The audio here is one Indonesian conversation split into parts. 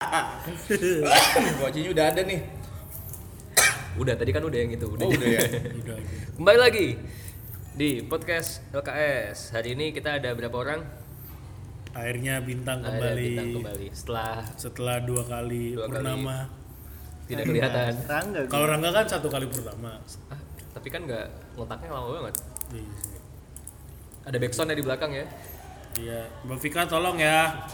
Bocinya udah ada nih. Udah tadi kan udah yang itu. Udah. Oh, udah ya. Udah, udah. Kembali lagi di podcast LKS. Hari ini kita ada berapa orang? Akhirnya bintang kembali, bintang kembali. Setelah setelah dua kali Dua kali. purnama. tidak kelihatan. Rangga Kalau Rangga kan satu kali purnama. Ah, tapi kan nggak letaknya lama banget. Iya. Ada backsoundnya di belakang ya. Iya, Mbak Vika tolong ya.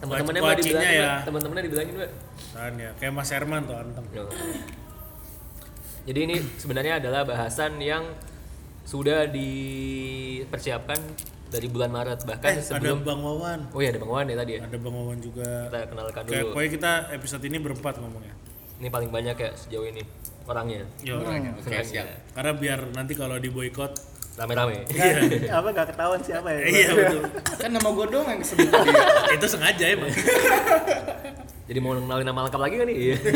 Teman-temannya mbak dibilangin, ya. Teman-temannya dibilangin mbak. Kan ya, kayak Mas Herman tuh anteng. No. Jadi ini sebenarnya adalah bahasan yang sudah dipersiapkan dari bulan Maret bahkan Eh, ada sebelum Bang Wawan. Oh iya ada Bang Wan ya tadi ya. Ada Bang Wawan juga. Kita kenalkan Kayak dulu. pokoknya kita episode ini berempat ngomongnya. Ini paling banyak ya sejauh ini orangnya. Yo, Orangnya. Oke, siap. Karena biar nanti kalau di boykot Rame-rame. Nggak- apa nggak ketahuan siapa ya iya betul. Kan nama gue doang yang disebut tadi. Itu sengaja emang. Jadi mau kenalin nama lengkap lagi kan nih? Iya.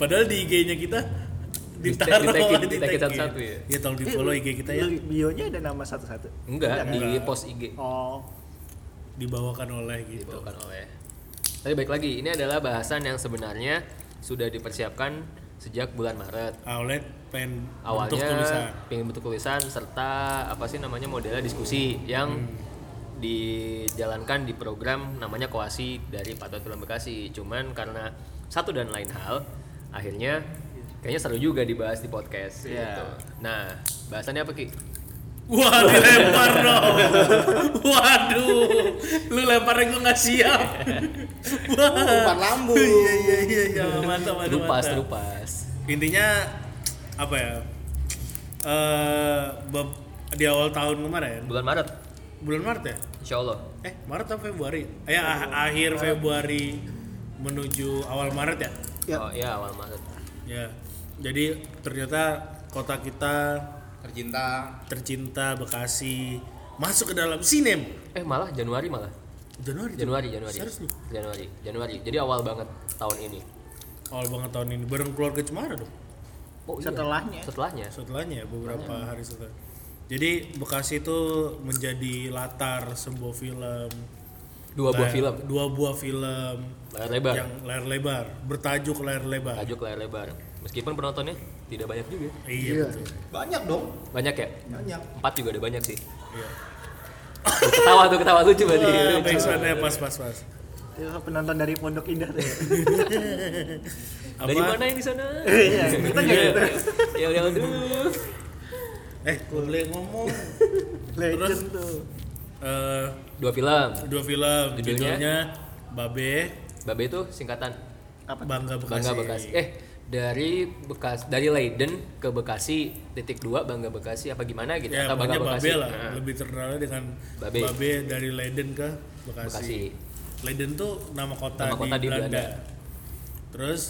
Padahal di IG-nya kita Di- ditaruh di di-tag tag satu-satu ya? Iya, tolong di follow IG kita ya. Bionya ada nama satu-satu Enggak, di post IG oh Dibawakan oleh gitu. dibawakan oleh. Tapi baik lagi, ini adalah bahasan yang sebenarnya sudah dipersiapkan sejak bulan Maret. Ah, oleh pen bentuk Awalnya tulisan. pengen bentuk tulisan serta apa sih namanya modelnya diskusi yang Hmm. dijalankan di program namanya koasi dari Patot Film Bekasi. Cuman karena satu dan lain hal, akhirnya kayaknya seru juga dibahas di podcast Iya. gitu. Nah, bahasannya apa Ki? Wah dilempar dong. Waduh, lu lemparnya gue nggak siap. Wah, Umpan lambung. Iya iya iya iya, mantap mantap. Mantap. terupas. Intinya apa ya? Eh, bab- di awal tahun kemarin, Bulan Maret, bulan Maret ya? insya Allah. Eh, Maret atau Februari? Eh, ah- akhir Februari menuju awal Maret ya? Ya. Oh iya awal Maret. Ya. Jadi ternyata kota kita Tercinta. tercinta Bekasi masuk ke dalam sinem. Eh malah Januari malah. Januari. Januari, Januari. Serius nih? Januari, Januari. Jadi awal banget tahun ini. Awal banget tahun ini bareng keluarga Cemara dong. Oh, iya. Setelahnya. Setelahnya. Setelahnya beberapa hari setelah. Jadi Bekasi itu menjadi latar sebuah film. Dua buah Layar- film. Dua buah film Layar lebar. yang layar lebar, bertajuk layar lebar. Tajuk layar lebar. Meskipun penontonnya tidak banyak juga. Iya betul. Banyak dong. Banyak ya? Banyak. Empat juga ada banyak sih. Iya. Tuh, ketawa tuh, ketawa lucu berarti. Wah, Lucu. backsoundnya pas pas pas. itu penonton dari Pondok Indah tuh ya Dari mana yang di sana? iya kita nggak gitu ya udah aduh. Eh, gue boleh ngomong. legend tuh Eh, Dua film. dua film Judulnya? judulnya, Babe Babe itu singkatan apa Bangga Bekasi. Bangga Bekasi. Eh, dari Bekas dari Leiden ke Bekasi titik dua Bangga Bekasi apa gimana gitu Ya, atau Bangga Bekasi? Babe lah. Nah, Lebih terkenal dengan Babe. Babe. dari Leiden ke Bekasi. Bekasi. Leiden tuh nama kota, Nama kota di di, Belanda. Belanda. Terus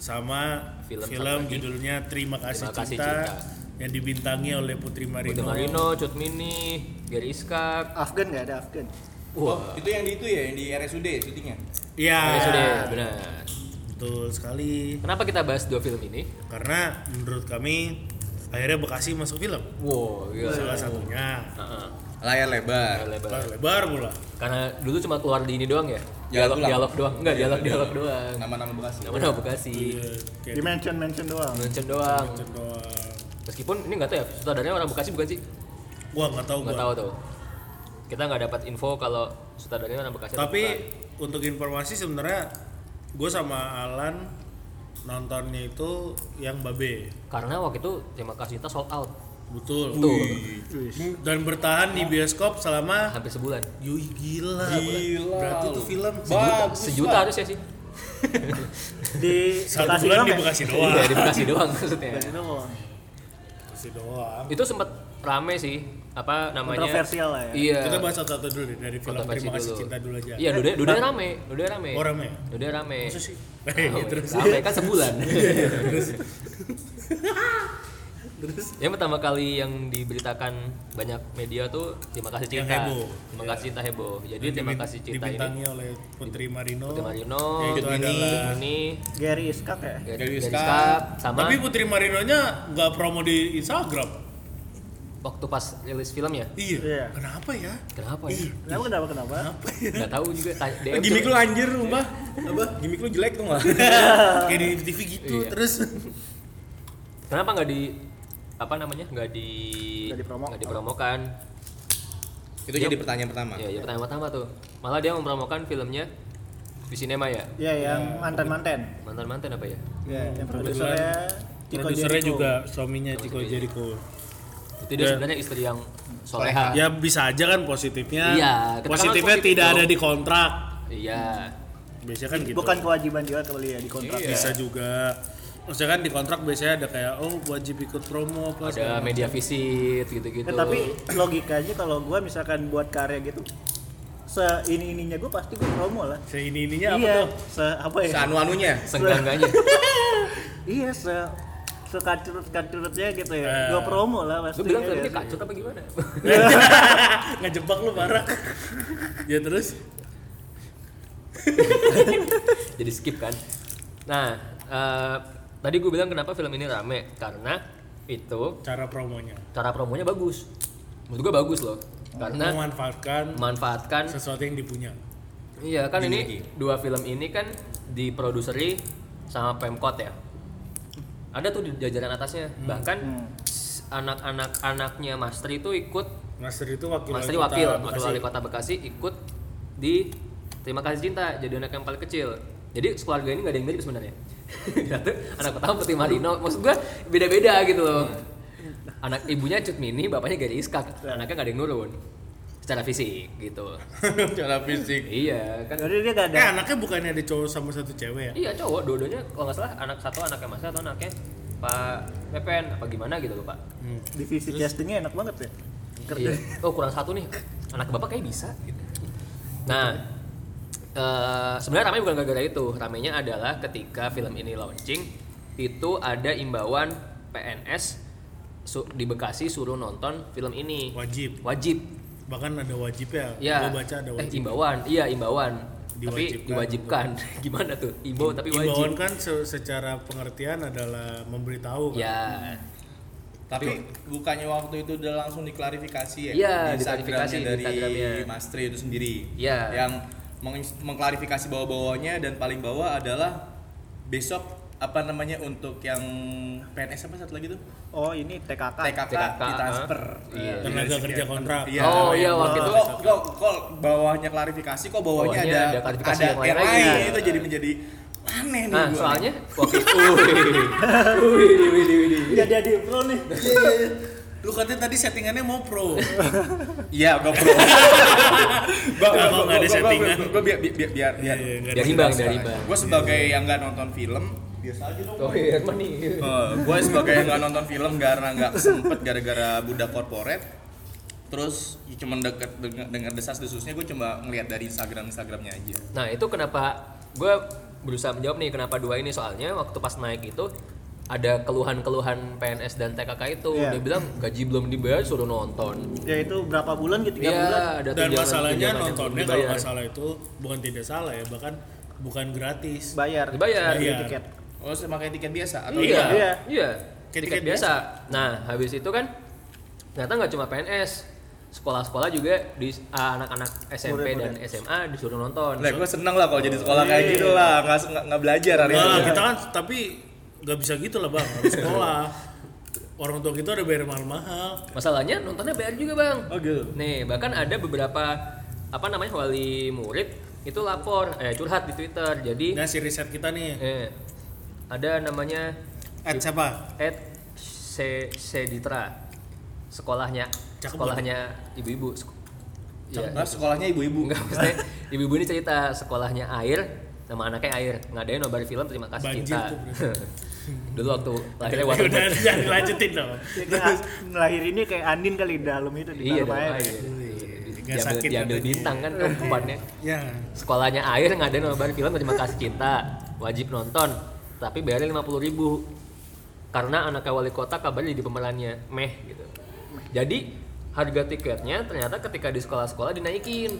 sama Film film, judulnya Terima Kasih, Terima Kasih Cinta, Cinta. yang dibintangi oleh Putri Marino. Putri Marino, Cut Mini, Gary Iskak. Afgan nggak ada Afgan Oh, itu yang di itu ya, yang di RSUD syutingnya. Iya. RSUD, benar. Betul sekali. Kenapa kita bahas dua film ini? Karena menurut kami akhirnya Bekasi masuk film. Wow, gila. Salah satunya. Heeh. Layar lebar. Lebar. Lebar, lebar pula. Karena dulu cuma keluar di ini doang ya. Dialog dialog doang. Enggak, dialog dialog doang. Nama-nama Bekasi. Nama-nama Bekasi. Iya, kayak di mention mention doang Mention doang. gitu doang. Meskipun ini nggak tahu ya, sutradaranya orang Bekasi bukan sih? Gua nggak tahu Nggak gua. tahu tuh. Kita nggak dapat info kalau sutradaranya orang Bekasi. Tapi untuk informasi sebenarnya gue sama Alan nontonnya itu yang Babe. karena waktu itu terima kasih kita sold out Betul. Betul. Wih. Dan bertahan di bioskop selama hampir sebulan. Yui gila. Gila Berarti itu film Bagus. Sejuta harusnya sih. di satu Bekasi bulan doang di ya? Bekasi doang. Iya, di Bekasi doang maksudnya. Bekasi doang Bekasi doang. Itu sempat rame sih, apa namanya? Kontroversial lah ya. Iya. Kita bahas satu-satu dulu deh dari film Terima Kasih dulu. Cinta dulu aja. Iya, dunia dunia rame, dunia rame. Oh, rame? Dunia rame. Masa sih? Rame, Terus. rame kan sebulan. Terus. yang pertama kali yang diberitakan banyak media tuh terima kasih Yang cinta. heboh. Terima Iya. kasih cinta heboh. Jadi Dan terima kasih cinta ini. dibintangi oleh Putri Marino. Putri Marino, Cut Mini. adalah ini Gary Iskak ya Gary Iskak. Iskak, sama Tapi Putri Marinonya nggak promo di Instagram. Waktu pas rilis filmnya. Iya. Iya. Kenapa ya? Kenapa ya? Kenapa kenapa kenapa? Kenapa ya? Nggak tahu juga. Tanya, DM Gimik lu anjir rumah. Apa? Gimik lu jelek tuh nggak? Kayak di TV gitu. Iya. Terus Kenapa nggak di apa namanya? Nggak di Nggak dipromo- nggak dipromokan? Itu jadi pertanyaan pertama. Ya, ya pertama-tama tuh. Malah dia mempromokan filmnya di sinema ya. Iya yang mantan-mantan. Mantan-mantan apa ya? Iya, yang produsernya produsernya juga suaminya Chico Jericho. Itu dia Ya. sebenarnya istri yang soleha. Ya bisa aja kan positifnya. Iya, kan Positifnya positif tidak dong. ada di kontrak. Iya. Biasanya kan gitu. Bukan kewajiban juga kali ya di kontrak. Iya. bisa juga. Maksudnya kan di kontrak biasanya ada kayak oh wajib ikut promo apa Ada segala media visit gitu-gitu. Eh, tapi logikanya kalau gua misalkan buat karya gitu se ini ininya gue pasti gue promo lah macam. ini ininya apa iya tuh? se apa ya Seanu-anunya. senggangganya. iya se sekacurut kacurutnya gitu ya Eh. gue promo lah pasti Lu bilang ya, tadi ya. kacut apa gimana? Ngejebak lu parah. ya terus Jadi skip kan. Nah, eh, tadi gue bilang kenapa film ini rame karena itu cara promonya. cara promonya bagus. Menurut gue bagus loh. Karena memanfaatkan memanfaatkan sesuatu yang dipunya. Iya kan ini dua film ini kan diproduseri sama Pemkot ya. Ada tuh di jajaran atasnya. Bahkan s- anak-anak anaknya Master itu ikut Master itu wakil Master wakil, kota wakil wali kota Bekasi ikut di Terima kasih cinta jadi anak yang paling kecil. Jadi keluarga ini gak ada yang mirip sebenarnya. Satu anak pertama Putih Marino, maksud gua beda-beda gitu loh. Anak ibunya Cut Mini, bapaknya Gary Iskak, anaknya gak ada yang nurun secara fisik gitu. Cara fisik. iya kan jadi dia gak ada Eh anaknya bukannya ada cowok sama satu cewek ya? Iya cowok, dua-duanya kalau nggak salah anak satu anaknya Mas atau anaknya Pak Pepen apa gimana gitu lupa. Hmm. divisi castingnya enak banget ya kerja Iya. Oh kurang satu nih, anak bapak kayak bisa. Gitu. Nah, eh, sebenarnya ramai bukan gara-gara itu. Ramainya adalah ketika film ini launching itu ada imbauan PNS di Bekasi suruh nonton film ini. Wajib. Wajib. Bahkan ada wajib ya. Ya. Gua baca ada Eh, wajib. imbauan. Iya imbauan. Tapi Diwajibkan. diwajibkan. Gimana tuh? Imbau tapi wajib. Imbauan kan se- secara pengertian adalah memberitahu kan. Ya. Tapi bukannya waktu itu udah langsung diklarifikasi ya? Iya, Di diklarifikasi dari Instagramnya. Mas Tri itu sendiri. Iya. Yang meng- mengklarifikasi bawah-bawahnya dan paling bawah adalah besok apa namanya untuk yang PNS apa satu lagi tuh? oh ini TKK TKK, TKK, ditransfer. Iya. Eh, Tenaga kerja kontrak. Iya. Oh, iya, waktu Kok, itu. kok, kok bawahnya klarifikasi kok bawahnya, Bawahnya ada ada klarifikasi ada yang lain lain itu jadi menjadi aneh nih Nah, gua. soalnya waktu itu Wih, wih, wih, wih. jadi ada pro nih Lu katanya tadi settingannya mau pro. Iya, gua pro. gua Nggak mau, nggak ada settingan. Gua biar biar biar biar biar Iya, imbang, biar imbang. Gue sebagai yang nggak nonton film biasa aja dong. Oh iya, emang nih. gue sebagai yang nggak nonton film karena nggak sempet gara-gara budak korporat. Terus ya cuma deket dengar, dengar desas-desusnya gue cuma ngeliat dari Instagram Instagramnya aja. Nah, itu kenapa gue berusaha menjawab nih kenapa dua ini soalnya waktu pas naik itu ada keluhan-keluhan PNS dan TKK itu Iya. dia bilang gaji belum dibayar suruh nonton. ya itu berapa bulan gitu tiga Iya, bulan ada Dan tunjangan- masalahnya tunjangan nontonnya kalau nggak salah itu bukan tidak salah ya, bahkan bukan gratis. bayar Dibayar. Bayar. tiket Oh, sama kayak tiket biasa atau Iya, Iya. iya, iya. Kayak Tiket, tiket biasa. Nah, habis itu kan ternyata nggak cuma PNS, sekolah-sekolah juga di ah, anak-anak SMP dan Murid-murid. SMA disuruh nonton. Lah, gue seneng lah kalau jadi sekolah kayak gitu lah, nggak belajar hari Nah, kita kan tapi nggak bisa gitu lah bang, harus sekolah. Orang tua kita udah bayar mahal-mahal. Masalahnya nontonnya bayar juga bang. Oh gitu. Nih bahkan ada beberapa apa namanya wali murid itu lapor, eh curhat di Twitter. Jadi Nah si riset kita nih, eh, ada namanya at siapa? Ed Se Seditra. Sekolahnya. Cakep sekolahnya ibu-ibu. Iya. Nah, sekolahnya ibu-ibu. Enggak maksudnya ibu-ibu ini cerita sekolahnya air nama anaknya air. Ngadain nobar film terima kasih Banjir cinta tuh dulu waktu lahirnya Udah water jangan lanjutin dong. Ya, kayak ngelahir ini kayak Andin kali di dalam itu di iya dalam air. diambil, sakit diambil bintang kan umpannya Ya, sekolahnya air ngadain nobar film terima kasih cinta wajib nonton tapi bayarnya lima puluh ribu. Karena anaknya wali kota kabarnya di pemerannya. Meh gitu. Jadi harga tiketnya ternyata ketika di sekolah-sekolah dinaikin.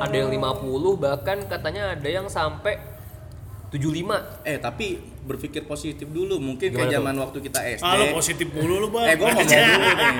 Ada yang 50 bahkan katanya ada yang sampai 75 Eh tapi berpikir positif dulu, mungkin Gimana kayak tuh? zaman waktu kita SD. Ah, lo positif mulu lu, Bang. Eh gue mau ngomong dulu nih.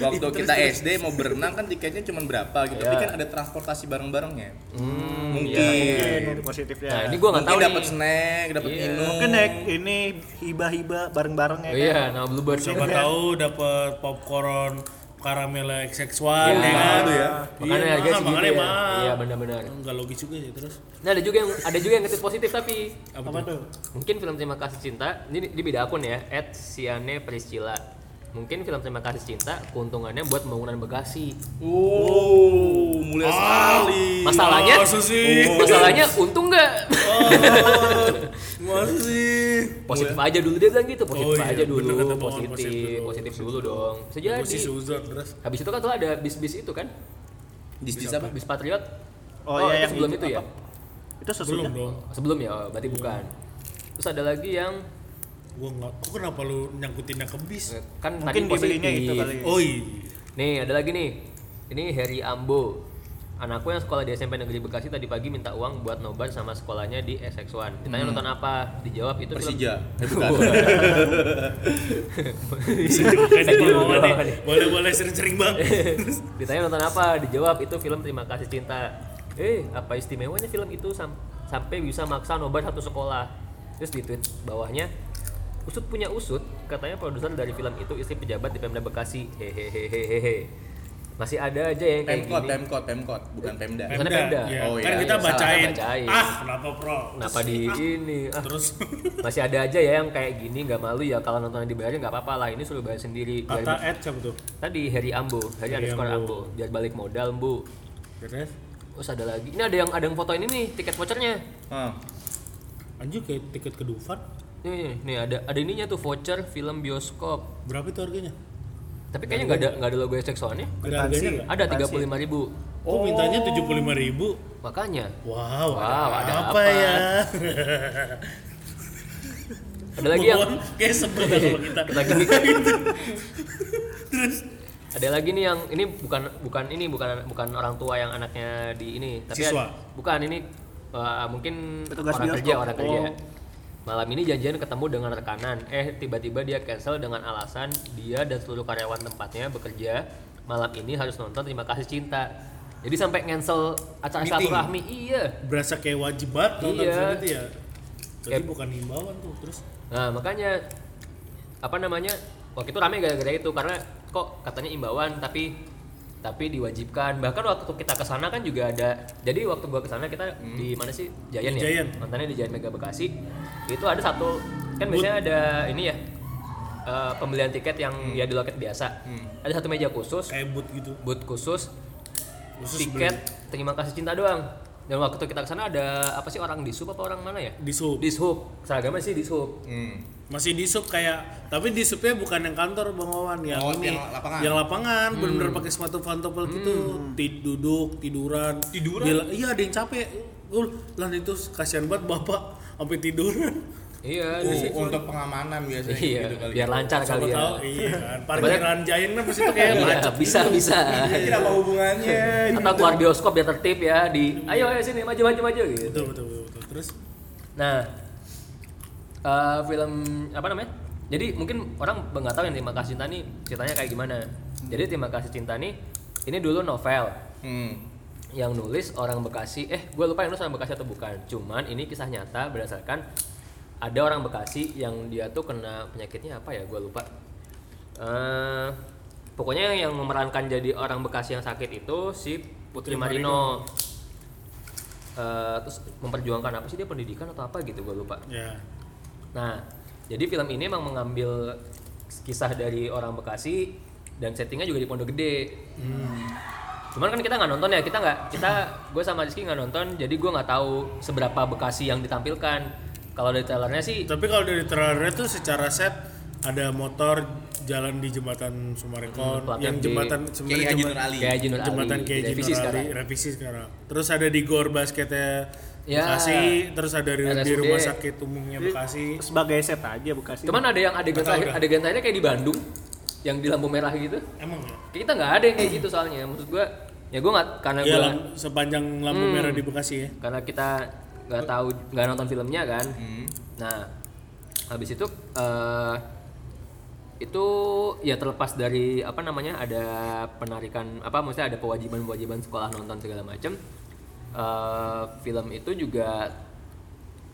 Waktu kita SD mau berenang kan tiketnya cuma berapa gitu, tapi Iya. kan ada transportasi bareng-barengnya. hmm, Mungkin. iya. Mungkin positifnya. Nah, ini nggak tahu Mungkin nih. dapat snack, dapat Iya. minum. Mungkin naik ini hibah-hibah bareng-bareng ya Oh kan. iya, nama Bluebird. Siapa tahu dapat popcorn karamel XX1 Iya, ya kan? tuh ya. Makanya Iya, harganya segitu makanya ya. mahal. Iya, benar-benar. Enggak logis juga sih terus. Nah, ada juga yang ada juga yang ngetis positif tapi Apa tuh? mungkin film Terima Kasih Cinta ini di beda akun ya @siane Priscilla mungkin film Terima Kasih Cinta keuntungannya buat pembangunan Bekasi Oh, mulia sekali. masalahnya Masa sih? masalahnya untung nggak Masa sih? positif aja dulu dia bilang gitu positif Oh iya, aja dulu bener positif positif positif, dulu. dulu dong bisa jadi habis itu kan tuh ada bis-bis itu kan Dis bisa apa? bis Patriot Oh, iya, itu yang sebelum itu itu, ya apa? Itu Belum sesudah. dong. sebelum ya oh, berarti bukan terus ada lagi yang Gua enggak. Kok kenapa lu nyangkutinnya ke bis? kan Mungkin tadi dibelinya itu kali. Oh iya. Nih, ada lagi nih. Ini Heri Ambo. Anakku yang sekolah di SMP Negeri Bekasi tadi pagi minta uang buat nobar sama sekolahnya di SX1. Ditanya nonton apa? Dijawab itu Persija. Eh. Boleh boleh sering-sering bang. Ditanya nonton apa? Dijawab itu film Terima Kasih Cinta. Eh, apa istimewanya film itu sam- sampai bisa maksa nobar satu sekolah? Terus di tweet bawahnya, Usut punya usut, katanya produser dari film itu istri pejabat di Pemda Bekasi. Hehehehehe. Masih ada aja yang kayak Pemkot, gini. Pemkot, Pemkot, bukan Pemda. Bukan Pemda. Ya, Oh, kan iya, kita iya, salah, bacain. bacain. Ah, kenapa pro? Kenapa di ini? Ah, Terus masih ada aja ya yang kayak gini nggak malu ya kalau nontonnya dibayarin nggak apa-apa lah ini suruh bayar sendiri Biar- kata Ed siapa tuh? tadi Heri Ambo Heri Heri underscore Ambo. Ambo biar balik modal bu Terus terus ada lagi ini ada yang ada yang foto ini nih tiket vouchernya Hah. anjir kayak tiket ke Dufan. Nih nih, nih ada ada ininya tuh voucher film bioskop Berapa itu harganya? tapi kayaknya nggak ada nggak ada logo SX nya Ada harganya nggak? ada tiga puluh lima ribu Oh, mintanya tujuh puluh lima ribu. makanya Wow, Wow, ada apa? apa, ya? ada lagi yang kayak sebel dah kalau kita. kita gini ada lagi nih yang ini bukan bukan ini bukan bukan orang tua yang anaknya di ini tapi Siswa. ada- bukan ini uh, mungkin Petugas orang bioskop. kerja orang kerja Oh. Malam ini janjian ketemu dengan rekanan. Eh tiba-tiba dia cancel dengan alasan dia dan seluruh karyawan tempatnya bekerja. Malam ini harus nonton terima kasih cinta. Jadi sampai cancel acara silaturahmi iya. Berasa kayak wajib banget nonton Iya. itu ya. Kayak- bukan himbauan tuh, terus. Nah makanya apa namanya waktu itu rame gara-gara itu. Karena kok katanya imbauan tapi tapi diwajibkan. Bahkan waktu kita ke sana kan juga ada jadi waktu gua ke sana kita di mana sih? Di ya? Giant. mantannya di Giant Mega Bekasi. Itu ada satu kan biasanya ada ini ya eh, pembelian tiket yang ya di loket biasa. Ada satu meja khusus. Kayak boot gitu. booth khusus. Khusus tiket terima kasih cinta doang dan waktu kita ke sana ada apa sih orang di sub apa orang mana ya? Di sub. di sub. Seragamnya sih di sub. Hmm. Masih di sub kayak tapi di subnya bukan yang kantor Bang Wawan. Yang Oh, ini yang lapangan. yang lapangan. Hmm. bener-bener pakai sepatu pantopel gitu. Tid- duduk tiduran. Tiduran? Iya ada yang capek. Ul, lah itu kasihan banget bapak. Sampai tiduran iya di- untuk pengamanan biasanya Iya, gitu kali. biar lancar Siapa kali ya. tahu iya kan parkiran Giant kan pasti itu kayak Iya, macet bisa bisa. Ini apa hubungannya? Atau keluar bioskop biar tertib ya di ayo ayo sini maju maju maju gitu. betul betul betul, betul. terus Nah, eh, film apa namanya? Jadi mungkin orang nggak tahu yang Terima Kasih Cinta nih ceritanya kayak gimana. Jadi Terima Kasih Cinta nih ini dulu novel Hmm. yang nulis orang Bekasi. Eh, gue lupa yang nulis orang Bekasi atau bukan. Cuman ini kisah nyata berdasarkan ada orang Bekasi yang dia tuh kena penyakitnya apa ya? Gue lupa. Eh, pokoknya yang memerankan jadi orang Bekasi yang sakit itu si Putri, Putri Marino. Eh, terus memperjuangkan apa sih dia pendidikan atau apa gitu gue lupa. ya Nah, jadi film ini emang mengambil kisah dari orang Bekasi dan settingnya juga di Pondok Gede. Cuman kan kita nggak nonton ya, kita nggak, kita gue sama Rizky nggak nonton, jadi gue nggak tahu seberapa Bekasi yang ditampilkan. Kalau dari trailernya sih, tapi kalau dari trailer tuh secara set ada motor jalan di jembatan Sumarekon Hmm, yang jembatan Kayak sebenarnya jembatan, Ali. jembatan Ali, kayak revisi sekarang. revisi sekarang terus ada di gor basketnya Ya. Bekasi terus ada di, di rumah sakit umumnya Bekasi sebagai set aja Bekasi. cuman ada yang adegan tahu terakhir, adegan terakhirnya kayak di Bandung, yang di lampu merah gitu. emang ya kita nggak ada yang kayak gitu soalnya. Maksud gue, ya gue nggak karena Iya gue sepanjang lampu Hmm. merah di Bekasi ya karena kita nggak tahu nggak nonton filmnya kan. Hmm. nah habis itu eh, itu ya terlepas dari apa namanya ada penarikan apa maksudnya ada kewajiban-kewajiban sekolah nonton segala macam eh, film itu juga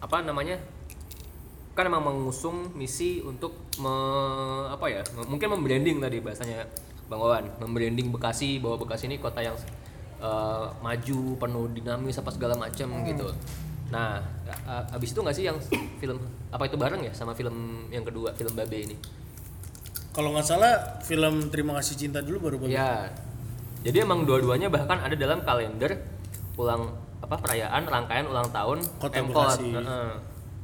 apa namanya kan emang mengusung misi untuk me, apa ya mungkin membranding tadi bahasanya bang Wawan membranding Bekasi bahwa Bekasi ini kota yang eh, maju penuh dinamis apa segala macam gitu nah abis itu nggak sih yang film apa itu bareng ya sama film yang kedua film Babe ini Kalau nggak salah film Terima Kasih Cinta dulu baru baru. ya jadi emang dua-duanya bahkan ada dalam kalender ulang apa perayaan rangkaian ulang tahun Kota. Bekasi. Heeh.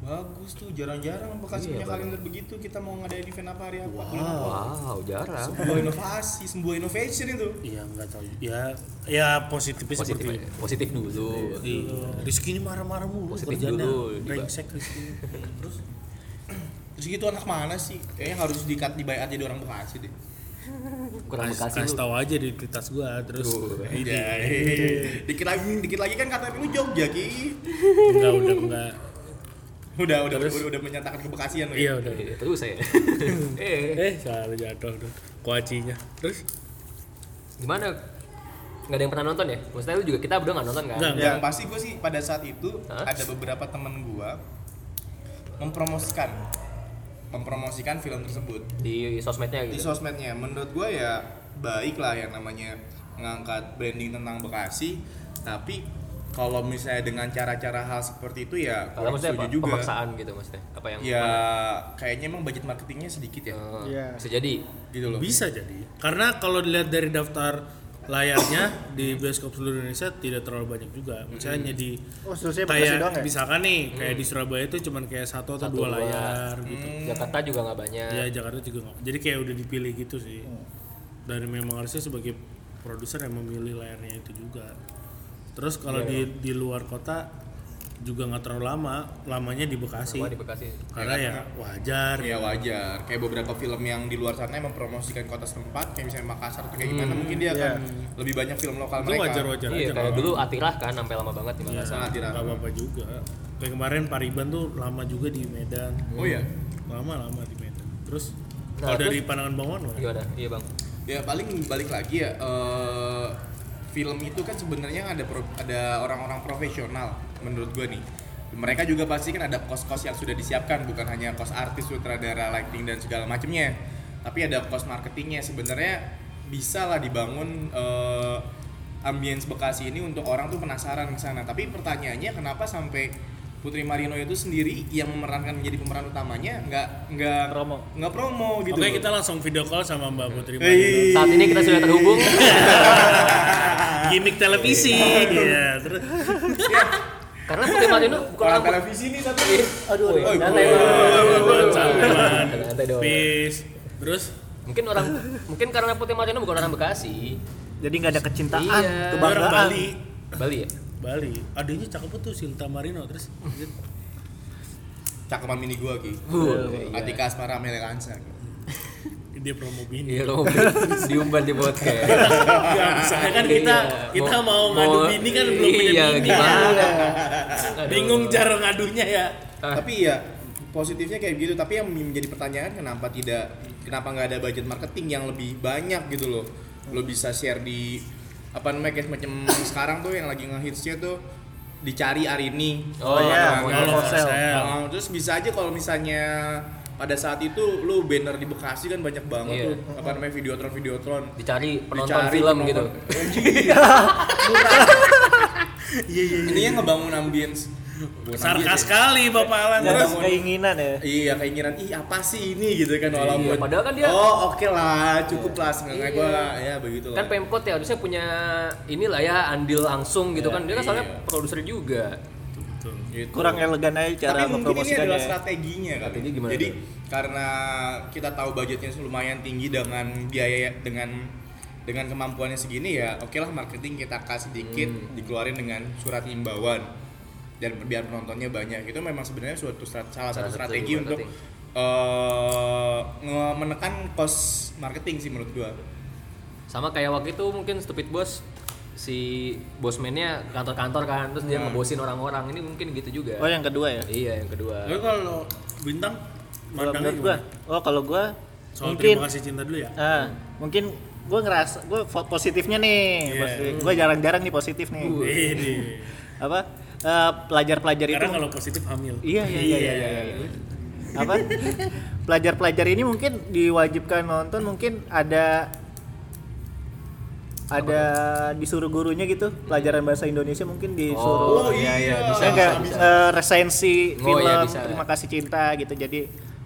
Bagus tuh, jarang-jarang Bekasi Iya, punya kalender begitu. Kita mau ngadain event apa hari apa. wow jarang Sebuah inovasi, sebuah innovation itu. Iya nggak tahu. Ya ya positifnya positif seperti aja. positif dulu Iya. Rizky ini marah-marah mulu Positif kerjanya. dulu. Brengsek Rizky. Terus Terus gitu anak mana sih? Kayaknya harus dikat dibayar jadi orang Bekasi deh. kurang bekasi kasih tahu aja di identitas gua terus Tuh. ini Iya. dikit lagi, dikit lagi kan KTP lu Jogja ki. enggak udah enggak Udah, udah, Terus? udah, udah menyatakan kebekasian iya ya? udah. Eh, terus saya. Eh. Eh salah jatuh tuh kuacinya. Terus? Gimana? Nggak ada yang pernah nonton ya? Maksudnya lu juga kita berdua nggak nonton kan? Nggak. Yang pasti gue sih pada saat itu Hah? ada beberapa temen gue mempromosikan mempromosikan film tersebut. Di sosmednya di gitu sosmednya. Menurut gue ya baik lah yang namanya ngangkat branding tentang Bekasi tapi kalau misalnya dengan cara-cara hal seperti itu ya kalau maksudnya apa? setuju juga. Pemaksaan gitu maksudnya? Apa yang ya kayaknya emang budget marketingnya sedikit ya. Eh, Iya. bisa jadi. Gitu loh. Bisa jadi. Karena kalau dilihat dari daftar layarnya di bioskop seluruh Indonesia tidak terlalu banyak juga. Misalnya di Oh, kayak doang ya? misalkan nih kayak di Surabaya itu cuman kayak satu atau Satu, dua dua. layar gitu. Jakarta juga nggak banyak. Ya Jakarta juga nggak. Jadi kayak udah dipilih gitu sih. Dan memang harusnya sebagai produser yang memilih layarnya itu juga terus kalau di di luar kota juga nggak terlalu lama lamanya di Bekasi. Semua di Bekasi. Karena ya wajar. Ya wajar. Kayak beberapa film yang di luar sana yang mempromosikan kota setempat kayak misalnya Makassar atau kayak gimana mungkin dia akan lebih banyak film lokal itu mereka. wajar wajar iya kayak nggak dulu Atirah kan sampai lama banget di Iya, Makassar. Sangat tidak. nggak apa-apa juga. Kayak kemarin Pariban tuh lama juga di Medan. Oh ya lama lama di Medan. Terus Nah, kalau dari pandangan Bang Wan gimana? gimana iya bang. Ya paling balik lagi ya eh, film itu kan sebenarnya ada pro- ada orang-orang profesional menurut gua nih. Mereka juga pasti kan ada kos-kos yang sudah disiapkan bukan hanya kos artis sutradara lighting dan segala macamnya tapi ada kos marketingnya. Sebenarnya bisa lah dibangun eh, ambience Bekasi ini untuk orang tuh penasaran ke sana. Tapi pertanyaannya kenapa sampai Putri Marino itu sendiri yang memerankan menjadi pemeran utamanya nggak nggak Promo. nggak promo gitu Oke kita langsung video call sama Mbak Putri Hei. Marino. saat ini kita sudah terhubung Gimik televisi ya terus karena Putri Marino bukan orang orang televisi nih satu aduh Woi, santai dong Peace. Terus mungkin orang mungkin karena Putri Marino bukan orang Bekasi Jadi nggak ada kecintaan, Iya. kebanggaan. Bali. Bali ya Bali. Adanya cakep tuh Silta Marino terus. cakepan mini gua ki Uh, iya. Atika Asmara Melelansa Dia promo bini. Iya, kamu diumbar di podcast. Ya, misalnya kan kita Iya. kita mau, ngadu bini kan belum punya iya, bini. gimana? Bingung cara ngadunya ya. Ah. tapi ya positifnya kayak gitu tapi yang menjadi pertanyaan kenapa tidak kenapa nggak ada budget marketing yang lebih banyak gitu loh lo bisa share di apa namanya kayak semacam sekarang tuh yang lagi ngehitsnya tuh dicari hari ini Oh, iya, sale. Nah, terus bisa aja kalau misalnya pada saat itu lu banner di Bekasi kan banyak banget Iya. tuh apa namanya videotron videotron Dicari penonton Dicari film penonton. gitu. Iya iya. Intinya ngebangun ambience. Sarkas sekali Bapak Alan. Terus- keinginan ya. Iya keinginan ih apa sih ini gitu kan walaupun Iya, padahal kan dia- oh oke lah cukup lah seenggaknya Iya. gua ya begitu lah Kan Pemkot ya harusnya punya inilah ya andil langsung gitu kan. Dia kan soalnya Iya. produser juga. Betul. Gitu. Kurang elegan aja cara tapi mungkin ini mempromosikannya. adalah strateginya kali Strategi gimana jadi tuh? karena kita tahu budgetnya lumayan tinggi dengan biaya dengan dengan kemampuannya segini ya oke lah marketing kita kasih dikit Hmm. dikeluarin dengan surat imbauan dan biar penontonnya banyak itu memang sebenarnya suatu strat- salah satu strategi untuk marketing. eh, nge- menekan cost marketing sih menurut gua Sama kayak waktu itu mungkin Stupid Boss si bosmannya ke kantor-kantor kan terus dia ngebosin orang-orang ini mungkin gitu juga Oh yang kedua ya? iya yang kedua Tapi kalau bintang menurut gua, oh kalau gua Soal mungkin terima kasih cinta dulu ya. ah, mungkin gua ngerasa gua fo- positifnya nih, positif. gua jarang-jarang nih positif nih. Ini. Apa? Eh, pelajar-pelajar itu Karena kalau positif hamil. Iya iya iya iya. iya, iya. Apa? Pelajar-pelajar ini mungkin diwajibkan nonton mungkin ada ada disuruh gurunya gitu pelajaran bahasa Indonesia mungkin disuruh Oh, iya, iya, bisa, enggak, bisa, bisa. eh, resensi Oh, film iya, bisa. terima kasih cinta gitu jadi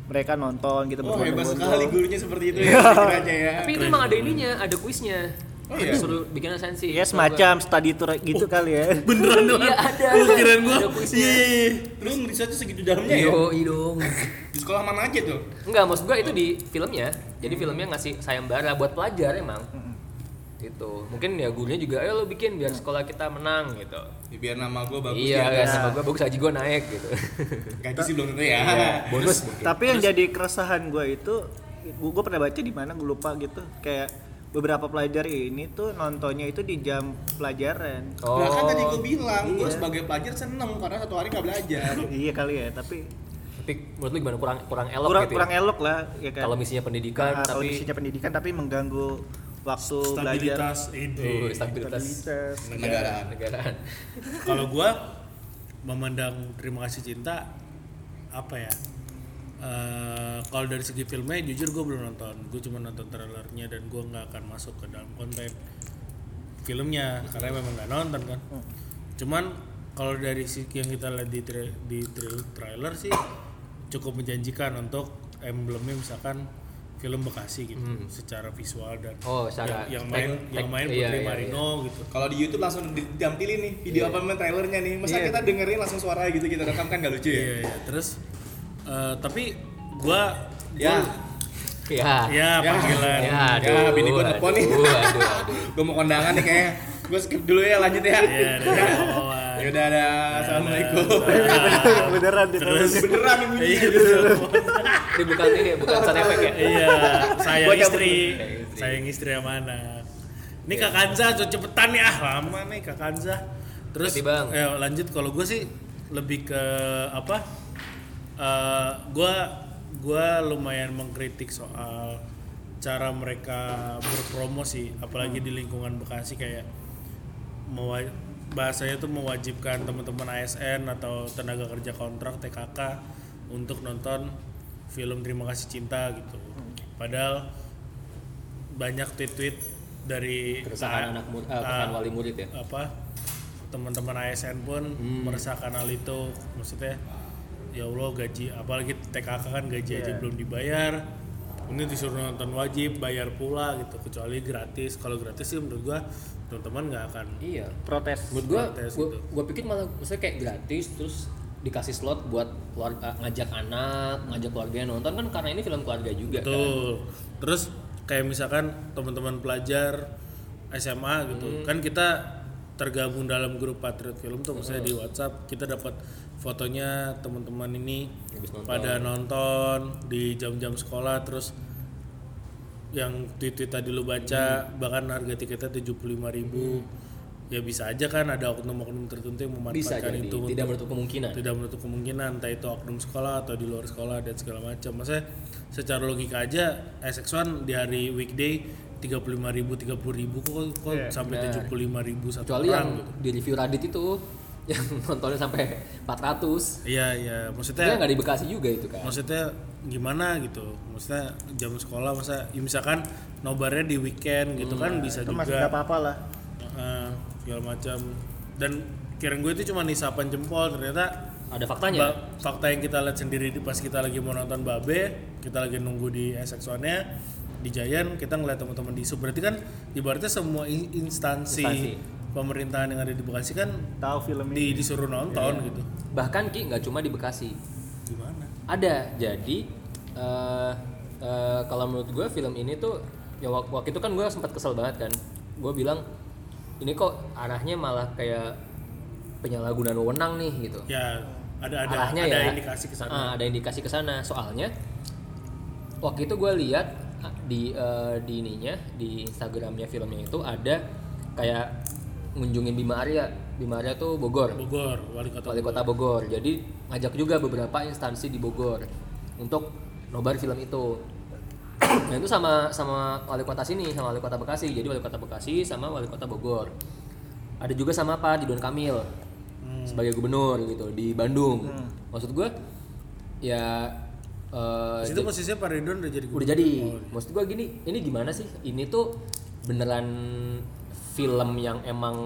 mereka nonton gitu Oh hebat sekali gurunya seperti itu ya ya. tapi itu emang ada ininya ada kuisnya Oh, iya? suruh bikin esensi ya semacam study tour gitu kali ya Beneran doang. Iya, ada. Gua kirain gua. Iya, iya, iya. Terus risetnya segitu dalamnya ya? Yo, dong. Di sekolah mana aja tuh? Enggak, maksud gua itu di filmnya. Jadi filmnya ngasih sayembara buat pelajar emang. Gitu. Mungkin ya gurunya juga, ayo lo bikin biar sekolah kita menang gitu. Ya, biar nama gue bagus iya, ya. kan sama gua bagus haji gua naik gitu. Gaji sih belum tentu ya. Bonus mungkin. tapi yang jadi keresahan gue itu gue pernah baca di mana gue lupa gitu kayak beberapa pelajar ini tuh nontonnya itu di jam pelajaran Oh. Nah kan tadi gue bilang, gue Iya. sebagai pelajar seneng karena satu hari nggak belajar. iya kali ya tapi Tapi menurut lu gimana kurang kurang elok kurang gitu ya? kurang elok lah ya kan Kalau misinya pendidikan Nah, kalau tapi misinya pendidikan tapi mengganggu waktu belajar Stabilitas ini. Oh, stabilitas Stabilitas. Negaraan. negaraan. Kalau gua memandang terima kasih cinta apa ya? Eh, kalau dari segi filmnya jujur gue belum nonton. Gue cuma nonton trailernya dan gue nggak akan masuk ke dalam konten filmnya karena memang nggak nonton kan. Cuman kalau dari segi yang kita lihat di tra- di tra- trailer sih cukup menjanjikan untuk emblemnya misalkan film Bekasi gitu secara visual dan Oh, secara yang, yang main tek- yang main iya, Putri iya, Marino gitu. Kalau di YouTube langsung ditampilin nih video apa namanya trailernya nih. Masa kita dengerin langsung suara gitu kita rekam kan gak lucu ya? Iya, iya. Terus eh, tapi gua Ya. Ya. ya panggilan. Ya, Ya, bini gua aduh, nelpon nih. aduh, aduh, aduh. gue mau kondangan nih kayaknya. Gue skip dulu ya lanjut ya. Iya. Ya udah ada. Assalamualaikum. beneran di Terus Beneran ini. Iya. Ini bukan ini, bukan sound effect ya? Iya, sayang Gua istri. Sayang istri. Yang mana? Ini Kak Kanza, cepetan nih ah lama nih Kak Kanza. Terus Berarti, Bang. ya lanjut kalau gue sih lebih ke apa? Eh gue gua lumayan mengkritik soal cara mereka berpromosi, apalagi di lingkungan Bekasi kayak mewa- bahasanya tuh mewajibkan teman-teman ASN atau tenaga kerja kontrak TKK untuk nonton film Terima Kasih Cinta gitu. Padahal banyak tweet-tweet dari Keresahan ah, anak murid, ah, keresahan wali murid ya. apa teman-teman ASN pun meresahkan hal itu maksudnya ya Allah gaji apalagi TKK kan gaji aja Iya. belum dibayar ini disuruh nonton wajib bayar pula gitu kecuali gratis kalau gratis sih menurut gua teman-teman nggak akan Iya. protes Menurut gua, Protes gua, gitu. gua pikir malah maksudnya kayak gratis terus dikasih slot buat keluarga ngajak anak, ngajak keluarga nonton kan karena ini film keluarga juga kan. Betul. Terus kayak misalkan teman-teman pelajar SMA gitu, Hmm. kan kita tergabung dalam grup Patriot Film tuh, misalnya di WhatsApp kita dapat fotonya teman-teman ini Habis nonton. pada nonton di jam-jam sekolah, terus yang tweet-tweet tadi lu baca bahkan harga tiketnya 75.000 ribu. Ya bisa aja kan ada oknum-oknum tertentu yang Bisa memanfaatkan jadi, itu tidak untuk- menutup kemungkinan. tidak menutup kemungkinan entah itu oknum sekolah atau di luar sekolah dan segala macam. Maksudnya secara logika aja SX1 di hari weekday 35.000 ribu 30 ribu kok, kok Iya, sampai benar. 75 ribu satu Kecuali yang orang gitu. di review Radit itu yang nontonnya sampai 400. iya iya maksudnya nggak di Bekasi juga itu kan. maksudnya gimana gitu maksudnya jam sekolah masa ya misalkan nobarnya di weekend gitu kan bisa itu juga masih nggak apa-apa lah Heeh, segala macam dan kirain gue itu cuma nisapan jempol ternyata Ada faktanya. Fakta yang kita lihat sendiri di pas kita lagi mau nonton Babe, kita lagi nunggu di SX1-nya di Giant, kita ngeliat teman-teman di sub. Berarti kan ibaratnya semua in- instansi, Instansi. Pemerintahan yang ada di Bekasi kan tahu film di, ini disuruh nonton Iya. gitu. Bahkan Ki nggak cuma di Bekasi. Gimana? Ada. Jadi eh eh, kalau menurut gue film ini tuh ya wak- waktu itu kan gue sempat kesel banget kan. Gue bilang ini kok arahnya malah kayak penyalahgunaan wewenang nih gitu. Ya ada ada arahnya ada ya indikasi ke sana. Ah, ada indikasi ke sana soalnya waktu itu gue lihat ah, di eh, di ininya di Instagramnya filmnya itu ada kayak ngunjungin Bima Arya. Bima Arya tuh Bogor. Bogor wali kota wali kota Bogor. Jadi ngajak juga beberapa instansi di Bogor untuk nobar film itu. Nah itu sama sama wali kota sini, sama wali kota Bekasi. Jadi wali kota Bekasi sama wali kota Bogor. Ada juga sama Pak Ridwan Kamil sebagai gubernur gitu di Bandung. Maksud gue ya eh, Di situ posisinya Pak Ridwan udah jadi udah jadi maksud gua gini ini gimana sih ini tuh beneran film yang emang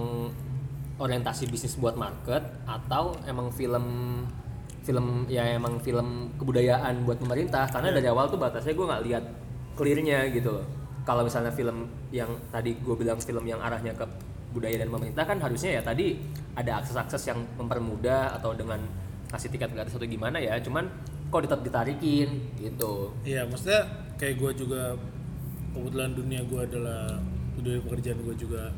orientasi bisnis buat market atau emang film film ya emang film kebudayaan buat pemerintah? Karena dari awal tuh batasnya gue nggak lihat clearnya gitu loh. Kalau misalnya film yang tadi gue bilang film yang arahnya ke budaya dan pemerintah kan harusnya ya tadi ada akses-akses yang mempermudah atau dengan kasih tiket gratis atau gimana ya. Cuman kok tetap ditarikin gitu. Iya, maksudnya kayak gue juga kebetulan dunia gue adalah dunia pekerjaan gue juga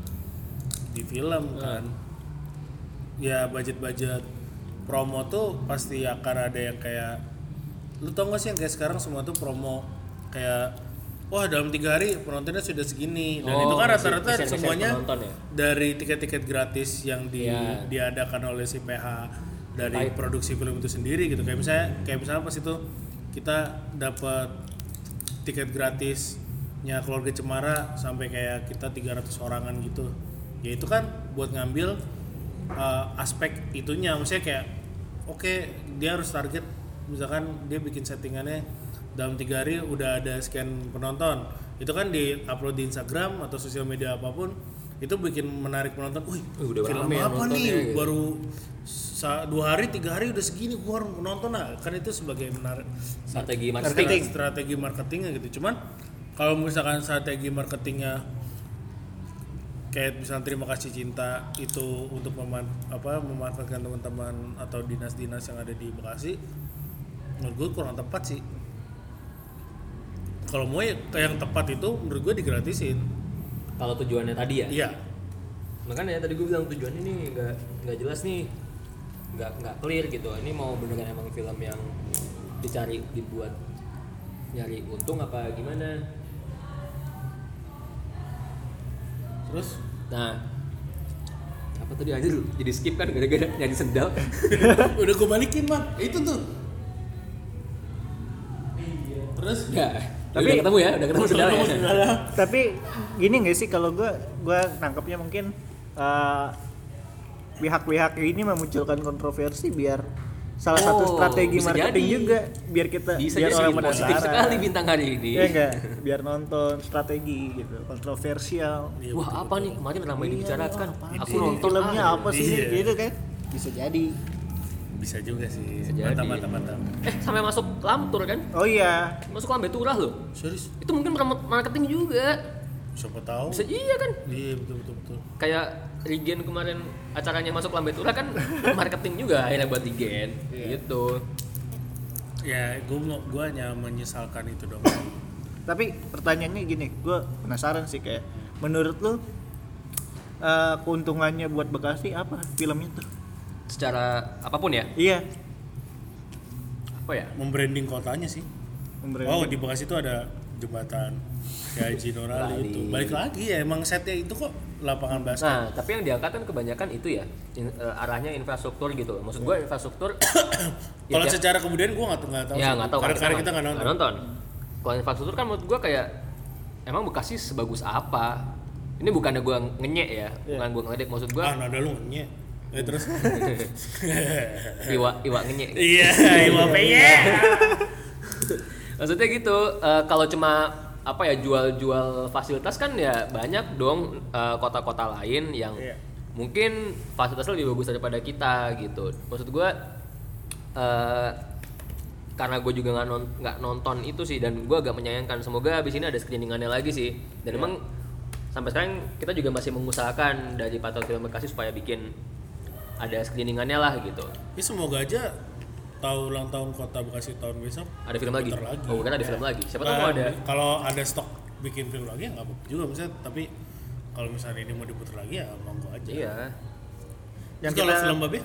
di film kan. Ya budget-budget promo tuh pasti akan ada yang kayak lu tau gak sih yang kayak sekarang semua tuh promo kayak wah dalam tiga hari penontonnya sudah segini dan Oh, itu kan rata-rata semuanya penonton ya? dari tiket-tiket gratis yang di, Iya. diadakan oleh si PH dari Baik. produksi film itu sendiri gitu kayak misalnya kayak misalnya pas itu kita dapat tiket gratisnya keluarga Cemara sampai kayak kita 300 orangan gitu ya itu kan buat ngambil uh, aspek itunya maksudnya kayak oke dia harus target misalkan dia bikin settingannya dalam tiga hari udah ada sekian penonton itu kan di upload di Instagram atau sosial media apa pun itu bikin menarik penonton. Wih, udah film ya apa nih? gitu. Baru dua hari, tiga hari udah segini gua harus menonton nah. Kan itu sebagai menarik strategi, marketing strategi marketingnya gitu. Cuman kalau misalkan strategi marketingnya kayak misalnya terima kasih cinta itu untuk meman, apa memanfaatkan teman-teman atau dinas-dinas yang ada di Bekasi menurut gue kurang tepat sih. Kalau mau ya yang tepat itu menurut gue digratisin. Kalau tujuannya tadi ya? Iya. Makanya tadi gue bilang tujuannya ini nggak nggak jelas nih. Nggak nggak clear gitu. Ini mau beneran emang film yang dicari dibuat nyari untung apa gimana terus nah. apa tadi aja jadi skip kan gara-gara nyari sendal. Udah gue balikin bang. Itu tuh. Terus? Ya Tapi- udah ketemu ya? Udah ketemu sendalnya tapi gini nggak sih kalau gue gue nangkepnya mungkin eh, pihak-pihak ini memunculkan kontroversi biar salah satu Oh, strategi bisa marketing jadi. juga biar kita bisa biar jadi orang positif sekali bintang hari ini. Ya enggak biar nonton strategi gitu kontroversial. Iya, wah apa nih? Kemarin ramai dibicarakan. Apaan aku nonton. Filmnya ah. apa sih? Iya. gitu kan? Bisa jadi. Bisa juga sih. Jadi. mantap mantap mantap. Eh sampai masuk lamtur kan? Oh iya. Masuk lambe turah loh. Serius? Itu mungkin marketing juga. Siapa tahu. Bisa iya kan? Iya betul betul betul. Kayak Regen kemarin acaranya masuk lambe turah kan marketing juga akhirnya buat Regen. Gitu. Ya gue gue hanya menyesalkan itu dong tapi pertanyaannya gini gue penasaran sih kayak menurut lu eh, keuntungannya buat Bekasi apa filmnya tuh secara apa pun ya? Iya. Apa ya? Membranding kotanya sih. Membranding. oh di Bekasi itu ada jembatan kayak Haji Norali Bali. itu balik lagi ya emang setnya itu kok lapangan basket. nah tapi yang diangkat kan kebanyakan itu ya in- eh, arahnya infrastruktur gitu maksud gue infrastruktur ya kalau secara kemudian gue nggak tahu nggak tahu ya nggak tahu karena, karena kita nggak nonton, kalau infrastruktur kan menurut gua kayak emang Bekasi sebagus apa? Ini bukannya gua ngenyek ya bukan gua ngeledek maksud ah gua nada lu nge eh terus? Iwa iwa ngenyek. Iya iwa penye maksudnya gitu eh, kalau cuma apa ya jual-jual fasilitas kan ya banyak dong eh, kota-kota lain yang Iya. mungkin fasilitasnya lebih bagus daripada kita gitu. Maksud gua eh, karena gue juga nggak non- nonton itu sih dan gue agak menyayangkan. Semoga abis ini ada screeningannya lagi sih. Dan emang sampai sekarang kita juga masih mengusahakan dari Patel Film Bekasi supaya bikin ada screeningannya lah gitu. Ya semoga aja tahu ulang tahun kota Bekasi tahun besok ada film lagi? lagi. oh kan ada film lagi. Siapa tahu ada. kalau ada stok bikin film lagi ya nggak apa juga misalnya tapi kalau misalnya ini mau diputar lagi ya monggo aja. Iya. Yang kalau kita- film babe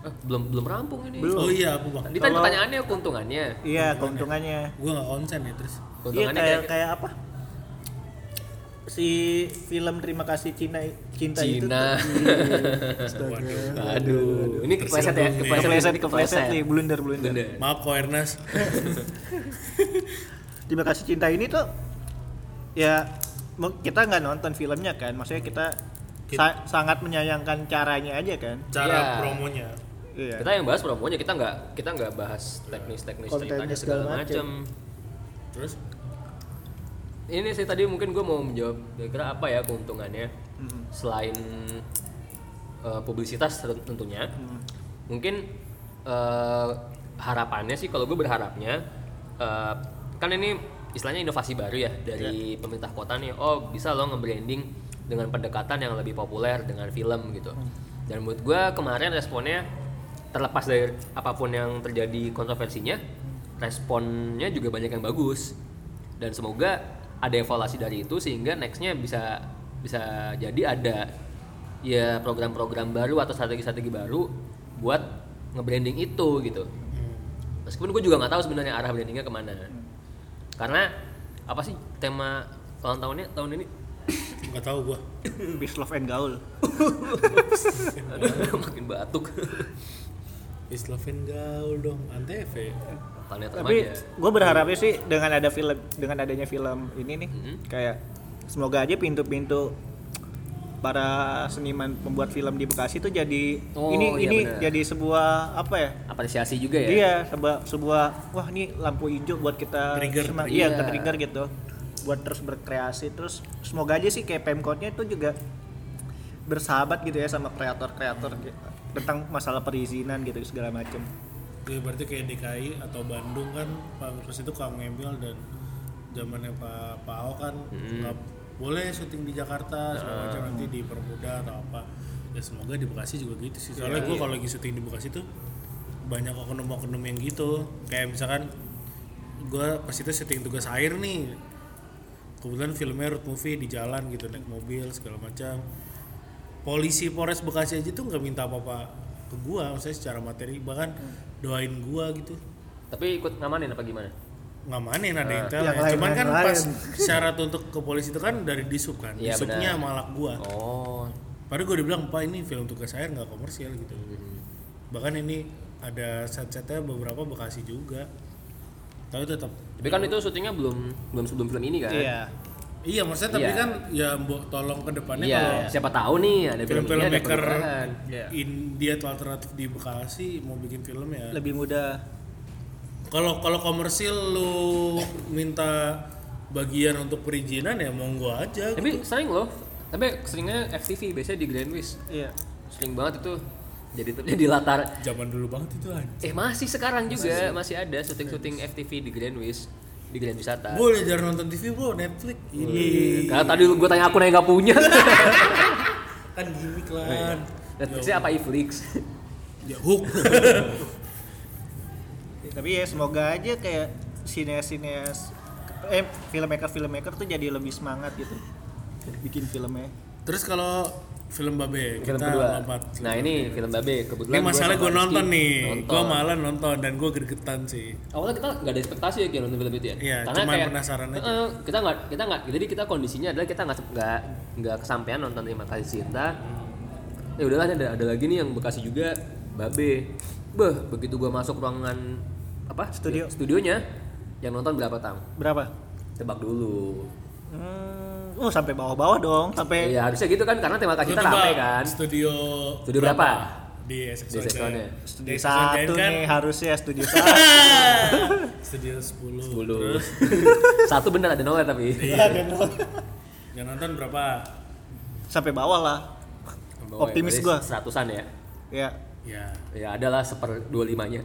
Eh, belum belum rampung ini. Belum. oh iya aku bang Tadi pertanyaannya keuntungannya. iya keuntungannya. Gue nggak konsen ya terus iya Keuntungannya kayak kayak kayak apa si film Terima Kasih Cina Cinta itu Cina. Astaga. Aduh, ini kepleset ya. Kepleset, kepleset nih, blunder, blunder. Maaf kok Ernest. Terima Kasih Cinta ini tuh ya kita nggak nonton filmnya kan, maksudnya kita sa- sangat menyayangkan caranya aja kan. Cara Iya. promonya. Iya. Kita yang bahas promonya, kita nggak kita nggak bahas teknis-teknis ceritanya segala macam. Terus Ini sih tadi mungkin gue mau menjawab kira-kira apa ya keuntungannya Hmm. selain eh, publisitas ten- tentunya. Hmm. Mungkin eh, harapannya sih kalau gue berharapnya eh, kan ini istilahnya inovasi baru ya dari Iya. pemerintah kota nih. Oh bisa lo nge-branding dengan pendekatan yang lebih populer dengan film gitu. Hmm. Dan menurut gue kemarin responnya terlepas dari apa pun yang terjadi kontroversinya, responnya juga banyak yang bagus. Dan semoga ada evaluasi dari itu sehingga nextnya bisa bisa jadi ada ya program-program baru atau strategi-strategi baru buat nge-branding itu gitu. Meskipun gue juga nggak tahu sebenarnya arah brandingnya ke mana. Karena apa sih tema ulang tahunnya tahun ini? nggak tahu gua. Peace, Love and Gaul. Aduh, makin batuk. Islavin gaul dong, antv. Planet Tapi gue berharapnya sih dengan ada film dengan adanya film ini nih Mhm. kayak semoga aja pintu-pintu para seniman pembuat film di Bekasi itu jadi Oh, ini iya ini benar. jadi sebuah apa ya? apresiasi juga ya. Iya, sebuah sebuah wah ini lampu hijau buat kita Trigger. semang- iya, Iya. ke trigger gitu. Buat terus berkreasi terus semoga aja sih kayak Pemkotnya itu juga bersahabat gitu ya sama kreator-kreator gitu, tentang masalah perizinan gitu segala macem. Ya, berarti kayak DKI atau Bandung kan Pak Mirkus itu Kang Emil dan zamannya Pak Pak Ahok kan nggak boleh syuting di Jakarta segala macam nanti dipermudah atau apa. Ya semoga di Bekasi juga gitu sih. Soalnya gue kalau lagi syuting di Bekasi tuh banyak oknum-oknum yang gitu. Kayak misalkan gue pas itu syuting tugas air nih. Kebetulan filmnya road movie di jalan gitu naik mobil segala macam. Polisi Polres Bekasi aja tuh nggak minta apa-apa ke gua maksudnya secara materi. Bahkan doain gua gitu. Tapi ikut ngamanin apa gimana? ngamanin ada yang yang teles lain- cuman kan pas syarat untuk ke polisi itu kan dari disub kan. Iya, disubnya malak gua. Oh. padahal gua dibilang pak ini film tugas air nggak komersial gitu. Bahkan ini ada set-setnya beberapa Bekasi juga. Tapi tetap Tapi kan itu syutingnya belum belum sebelum film ini kan? Iya. Iya maksudnya tapi Iya. kan ya mbok tolong ke depannya Iya, kalau siapa tahu nih ada film ada maker. India atau alternatif di Bekasi mau bikin film ya Lebih mudah Kalau kalau komersil lu minta bagian untuk perizinan ya monggo aja. Tapi sering loh. Tapi seringnya FTV biasanya di Grand Wish. iya. Sering banget itu jadi jadi latar Zaman dulu banget itu kan. Eh masih sekarang juga masih ada syuting-syuting FTV di Grand Wish di Grand Wisata. Boleh jarang nonton TV bro, Netflix. Ini Karena tadi gue tanya akun yang nggak punya. kan gimmick lah. Netflixnya apa Iflix? Ya hook. Tapi ya semoga aja kayak sineas-sineas eh filmmaker filmmaker tuh jadi lebih semangat gitu bikin filmnya. Terus kalau film Babe film kita kedua. lompat. Nah ini film Babe kebetulan. Ini gua masalah gue Rizky nonton nih, nonton. gue malah nonton dan gue gregetan sih. Awalnya kita nggak ada ekspektasi ya kayak nonton film itu ya. Iya, cuman penasaran aja. "Eh, kita nggak kita nggak jadi kita kondisinya adalah kita nggak nggak nggak kesampaian nonton Terima Kasih Cinta. Ya udahlah ada ada lagi nih yang Bekasi juga Babe. Beh, begitu gua masuk ruangan apa? Studio. Studionya yang nonton berapa tang? Berapa? Tebak dulu. Hmm, oh sampai bawah-bawah dong, sampai Iya harusnya gitu kan karena Terima Kasih Lu Cinta tebak rame kan. Studio Studio berapa? Di Di SX seksionnya. studio satu nih harusnya studio satu. Studio 10. 10. Satu bener ada nolnya tapi. Yang nonton berapa? sampai bawah lah. Optimis Berarti gua. Seratusan ya. Ya, Ya, Ya adalah seper dua limanya.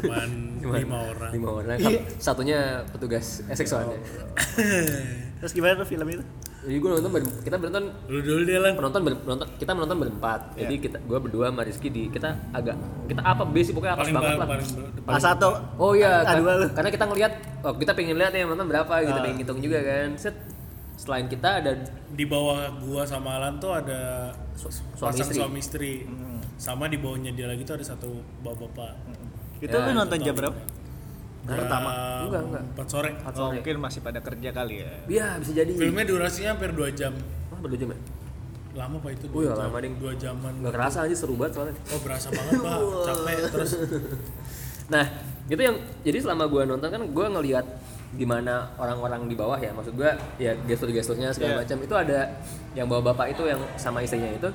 cuman lima orang. Lima orang. Sat- Satunya petugas esek soalnya. terus gimana tuh film itu? Jadi gue nonton ber- kita menonton Lu dulu deh lah. penonton ber- penonton kita menonton berempat. Jadi kita gue berdua sama Rizky di kita agak kita apa basic pokoknya apa banget ba- lah. A satu. Oh iya, A kan- dua lu. karena kita ngelihat oh kita pengen lihat yang nonton berapa gitu, Ah. pengen ngitung juga kan. Set selain kita ada di bawah gua sama Alan tuh ada suami pasang istri. suami istri. Sama di bawahnya dia lagi tuh ada satu bapak-bapak. Itu Ya, lu nonton jam berapa? Nah, Jam Enggak, enggak. 4 sore. Empat Oh, sore. mungkin masih pada kerja kali ya. Iya, bisa jadi. Filmnya durasinya hampir 2 jam. Wah, berdua jam ya? Lama pak itu? Oh iya, dua jam. lama, Ding. Dua jaman. Nggak kerasa aja seru banget soalnya. Oh berasa banget pak, capek terus. Nah, itu yang jadi selama gua nonton kan gua ngelihat gimana orang-orang di bawah ya. Maksud gua ya gestur-gesturnya segala Iya. macam. Itu ada yang bawa bapak itu yang sama istrinya itu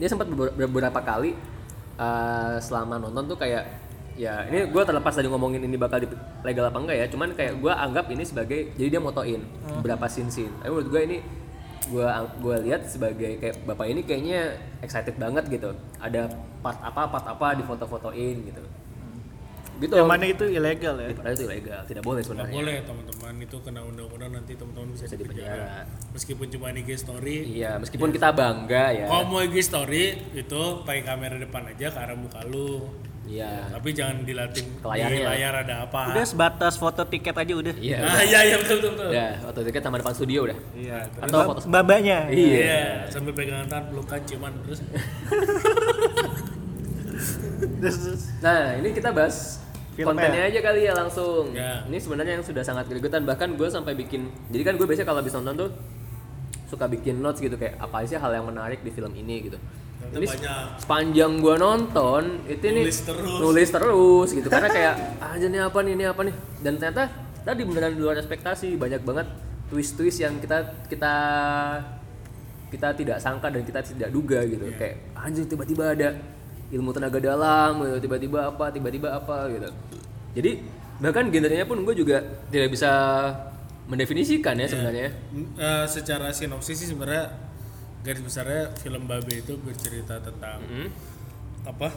dia sempat beber- beberapa kali uh, selama nonton tuh kayak ya ini gua terlepas dari ngomongin ini bakal di- legal apa enggak ya cuman kayak gua anggap ini sebagai jadi dia motoin beberapa scene scene tapi menurut gua ini gua gua lihat sebagai kayak bapak ini kayaknya excited banget gitu. Ada part apa part apa di foto-fotoin gitu gitu Yang mana itu ilegal ya? Padahal itu ilegal tidak boleh sebenarnya boleh teman-teman itu kena undang-undang nanti teman-teman bisa, Bisa dipenjara. Meskipun cuma IG story. iya meskipun kita bangga ya Kalau mau IG story itu pakai kamera depan aja ke arah muka lu. iya Tapi jangan dilatin Ke layarnya. di layar ada apa. Udah sebatas foto tiket aja udah. iya Ah iya iya betul betul. betul. waktu itu kita sama depan studio udah Iya. Atau Mbak- foto- mbak-mbaknya. iya Iya, sambil pegangan tangan pelukan ciuman terus. Nah, ini kita bahas Filmnya. kontennya aja kali ya langsung. Ya. Ini sebenarnya yang sudah sangat gregetan. Bahkan gue sampai bikin, jadi kan gue biasanya kalau habis nonton tuh suka bikin notes gitu kayak apa sih hal yang menarik di film ini gitu. Ini banyak. sepanjang gue nonton itu nih Nulis terus. nulis terus gitu karena kayak "Ah, aja nih apa nih ini apa nih dan ternyata tadi beneran di luar ekspektasi banyak banget twist-twist yang kita kita kita tidak sangka dan kita tidak duga gitu Iya. kayak anjir tiba-tiba ada ilmu tenaga dalam gitu tiba-tiba apa tiba-tiba apa gitu jadi bahkan genrenya pun gue juga tidak bisa mendefinisikan ya sebenarnya Mm, eh, secara sinopsis sih sebenarnya garis besarnya film Babe itu bercerita tentang Hmm. apa?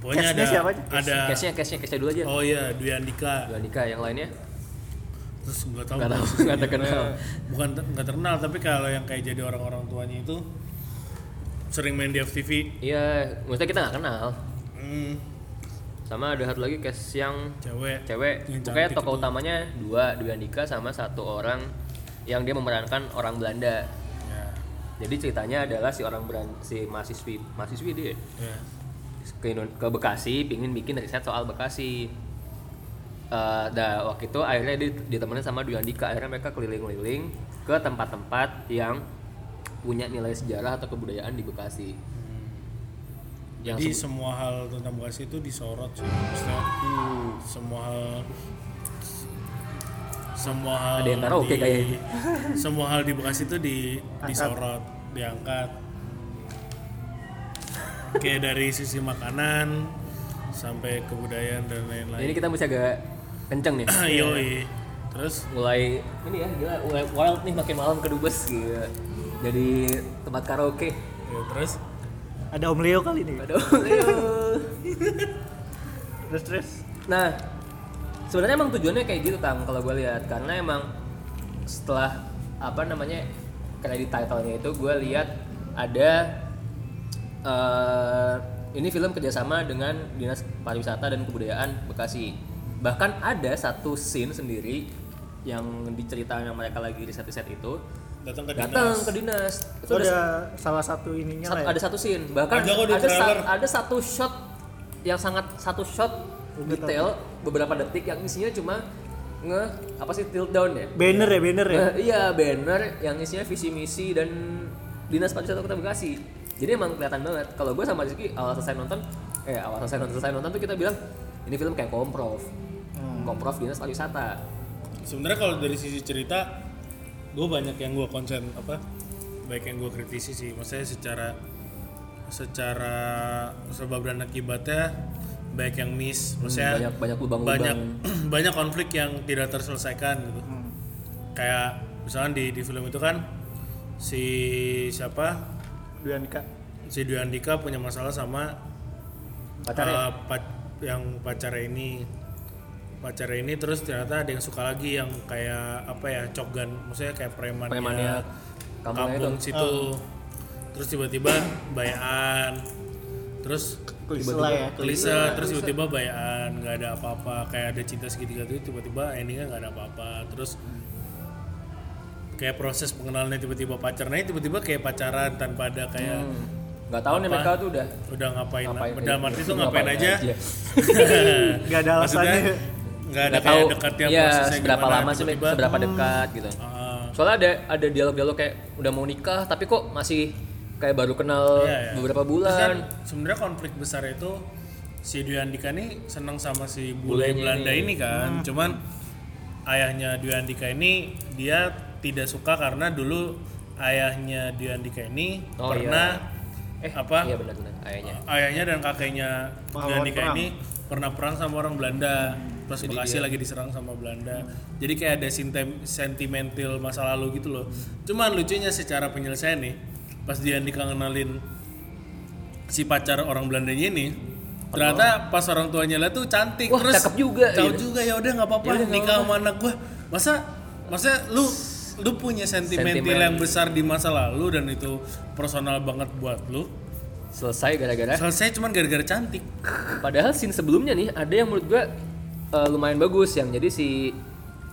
Pokoknya ada siapa aja? ada case-nya case-nya case dulu aja Oh iya, Dwi Andika. Dua nikah yang lainnya Terus nggak tahu. nggak tahu nggak terkenal Bukan nggak terkenal, tapi kalau yang kayak jadi orang-orang tuanya itu sering main di FTV. iya maksudnya kita nggak kenal Hmm, sama ada satu lagi case yang cewek. cewek Yang pokoknya tokoh itu. utamanya dua Dwi Andika sama satu orang yang dia memerankan orang Belanda Ya, jadi ceritanya adalah si orang Beran si mahasiswi mahasiswi dia ya. ke, ke Bekasi pingin bikin riset soal Bekasi dah waktu itu akhirnya dia ditemenin sama Dwi Andika akhirnya mereka keliling-keliling ke tempat-tempat yang punya nilai sejarah atau kebudayaan di Bekasi yang Jadi se- semua hal tentang Bekasi itu disorot sih. Maksudnya Hmm. semua hal semua hal Ada yang karaoke di- kayaknya. semua hal di Bekasi itu di disorot, diangkat. Kayak dari sisi makanan sampai kebudayaan dan lain-lain. ini kita mesti agak kenceng nih Yoi. Terus mulai ini ya gila mulai wild nih makin malam ke Dubes gila jadi tempat karaoke ya, terus Ada Om Leo kali nih. aduh ayo. Terus terus. nah sebenarnya emang tujuannya kayak gitu tang kalau gue lihat karena emang setelah apa namanya kredit title-nya itu gue lihat ada eh, ini film kerjasama dengan dinas pariwisata dan kebudayaan Bekasi bahkan ada satu scene sendiri yang diceritain yang mereka lagi riset-riset itu datang ke datang dinas. ke dinas. Itu Itu ada ada salah satu ininya Sat- ya. ada satu scene. Bahkan Ada ada sa- ada satu shot yang sangat satu shot detail beberapa detik yang isinya cuma nge apa sih tilt down ya? Banner ya, banner ya. Nge- iya banner yang isinya visi misi dan dinas pariwisata kota Bekasi. Jadi emang kelihatan banget. Kalau gue sama Rizky awal selesai nonton eh awal selesai nonton selesai nonton tuh kita bilang ini film kayak komprov Hmm. komprov dinas pariwisata. Sebenarnya kalau dari sisi cerita, gue banyak yang gue konsen apa, baik yang gue kritisi sih. Maksudnya secara secara sebab dan akibatnya baik yang miss, maksudnya banyak banyak lubang-lubang banyak banyak konflik yang tidak terselesaikan gitu. Hmm. Kayak misalnya di di film itu kan si siapa Dwi Andika. si Dwi Andika punya masalah sama pacarnya eh, pac- yang pacarnya ini pacarnya ini terus ternyata ada yang suka lagi yang kayak apa ya cokgan maksudnya kayak preman Premannya kampung itu. situ. Terus tiba-tiba bayaan. Terus lah ya. klise. terus tiba-tiba bayaan. Nggak ada apa-apa. Kayak ada cinta segitiga tuh tiba-tiba endingnya nggak ada apa-apa. Terus kayak proses pengenalannya tiba-tiba pacarnya tiba-tiba kayak pacaran tanpa ada kayak nggak tahu nih mereka tuh udah udah ngapain, ngapain udah mati tuh ngapain, aja, Nggak ada Maksudnya, alasannya. Nggak ada tahu dekatnya iya prosesnya seberapa gimana, lama sih seberapa dekat gitu ah, soalnya ada ada dialog-dialog kayak udah mau nikah tapi kok masih kayak baru kenal Iya, iya. beberapa Terus kan bulan sebenarnya konflik besar itu si Dwi Andika nih seneng sama si bule Bulenya Belanda ini. ini kan. Cuman ayahnya Dwi Andika ini dia tidak suka karena dulu ayahnya Dwi Andika ini Oh, pernah eh apa? iya benar-benar ayahnya ayahnya dan kakeknya Dwi Andika perang. ini pernah perang sama orang Belanda. Terus Bekasi lagi diserang sama Belanda. Jadi kayak ada sintem- sentimental masa lalu gitu loh. Cuman lucunya secara penyelesaian nih, pas dia Andika ngenalin si pacar orang Belandanya ini, ternyata pas orang tuanya lihat tuh cantik Wah, terus cakep juga, cakep gitu. juga ya udah nggak apa-apa Ya nikah sama anak gua. Masa masa lu lu punya sentimental Sentimen. yang besar di masa lalu dan itu personal banget buat lu. selesai gara-gara Selesai cuman gara-gara cantik. Padahal scene sebelumnya nih ada yang menurut gua eh, lumayan bagus yang jadi si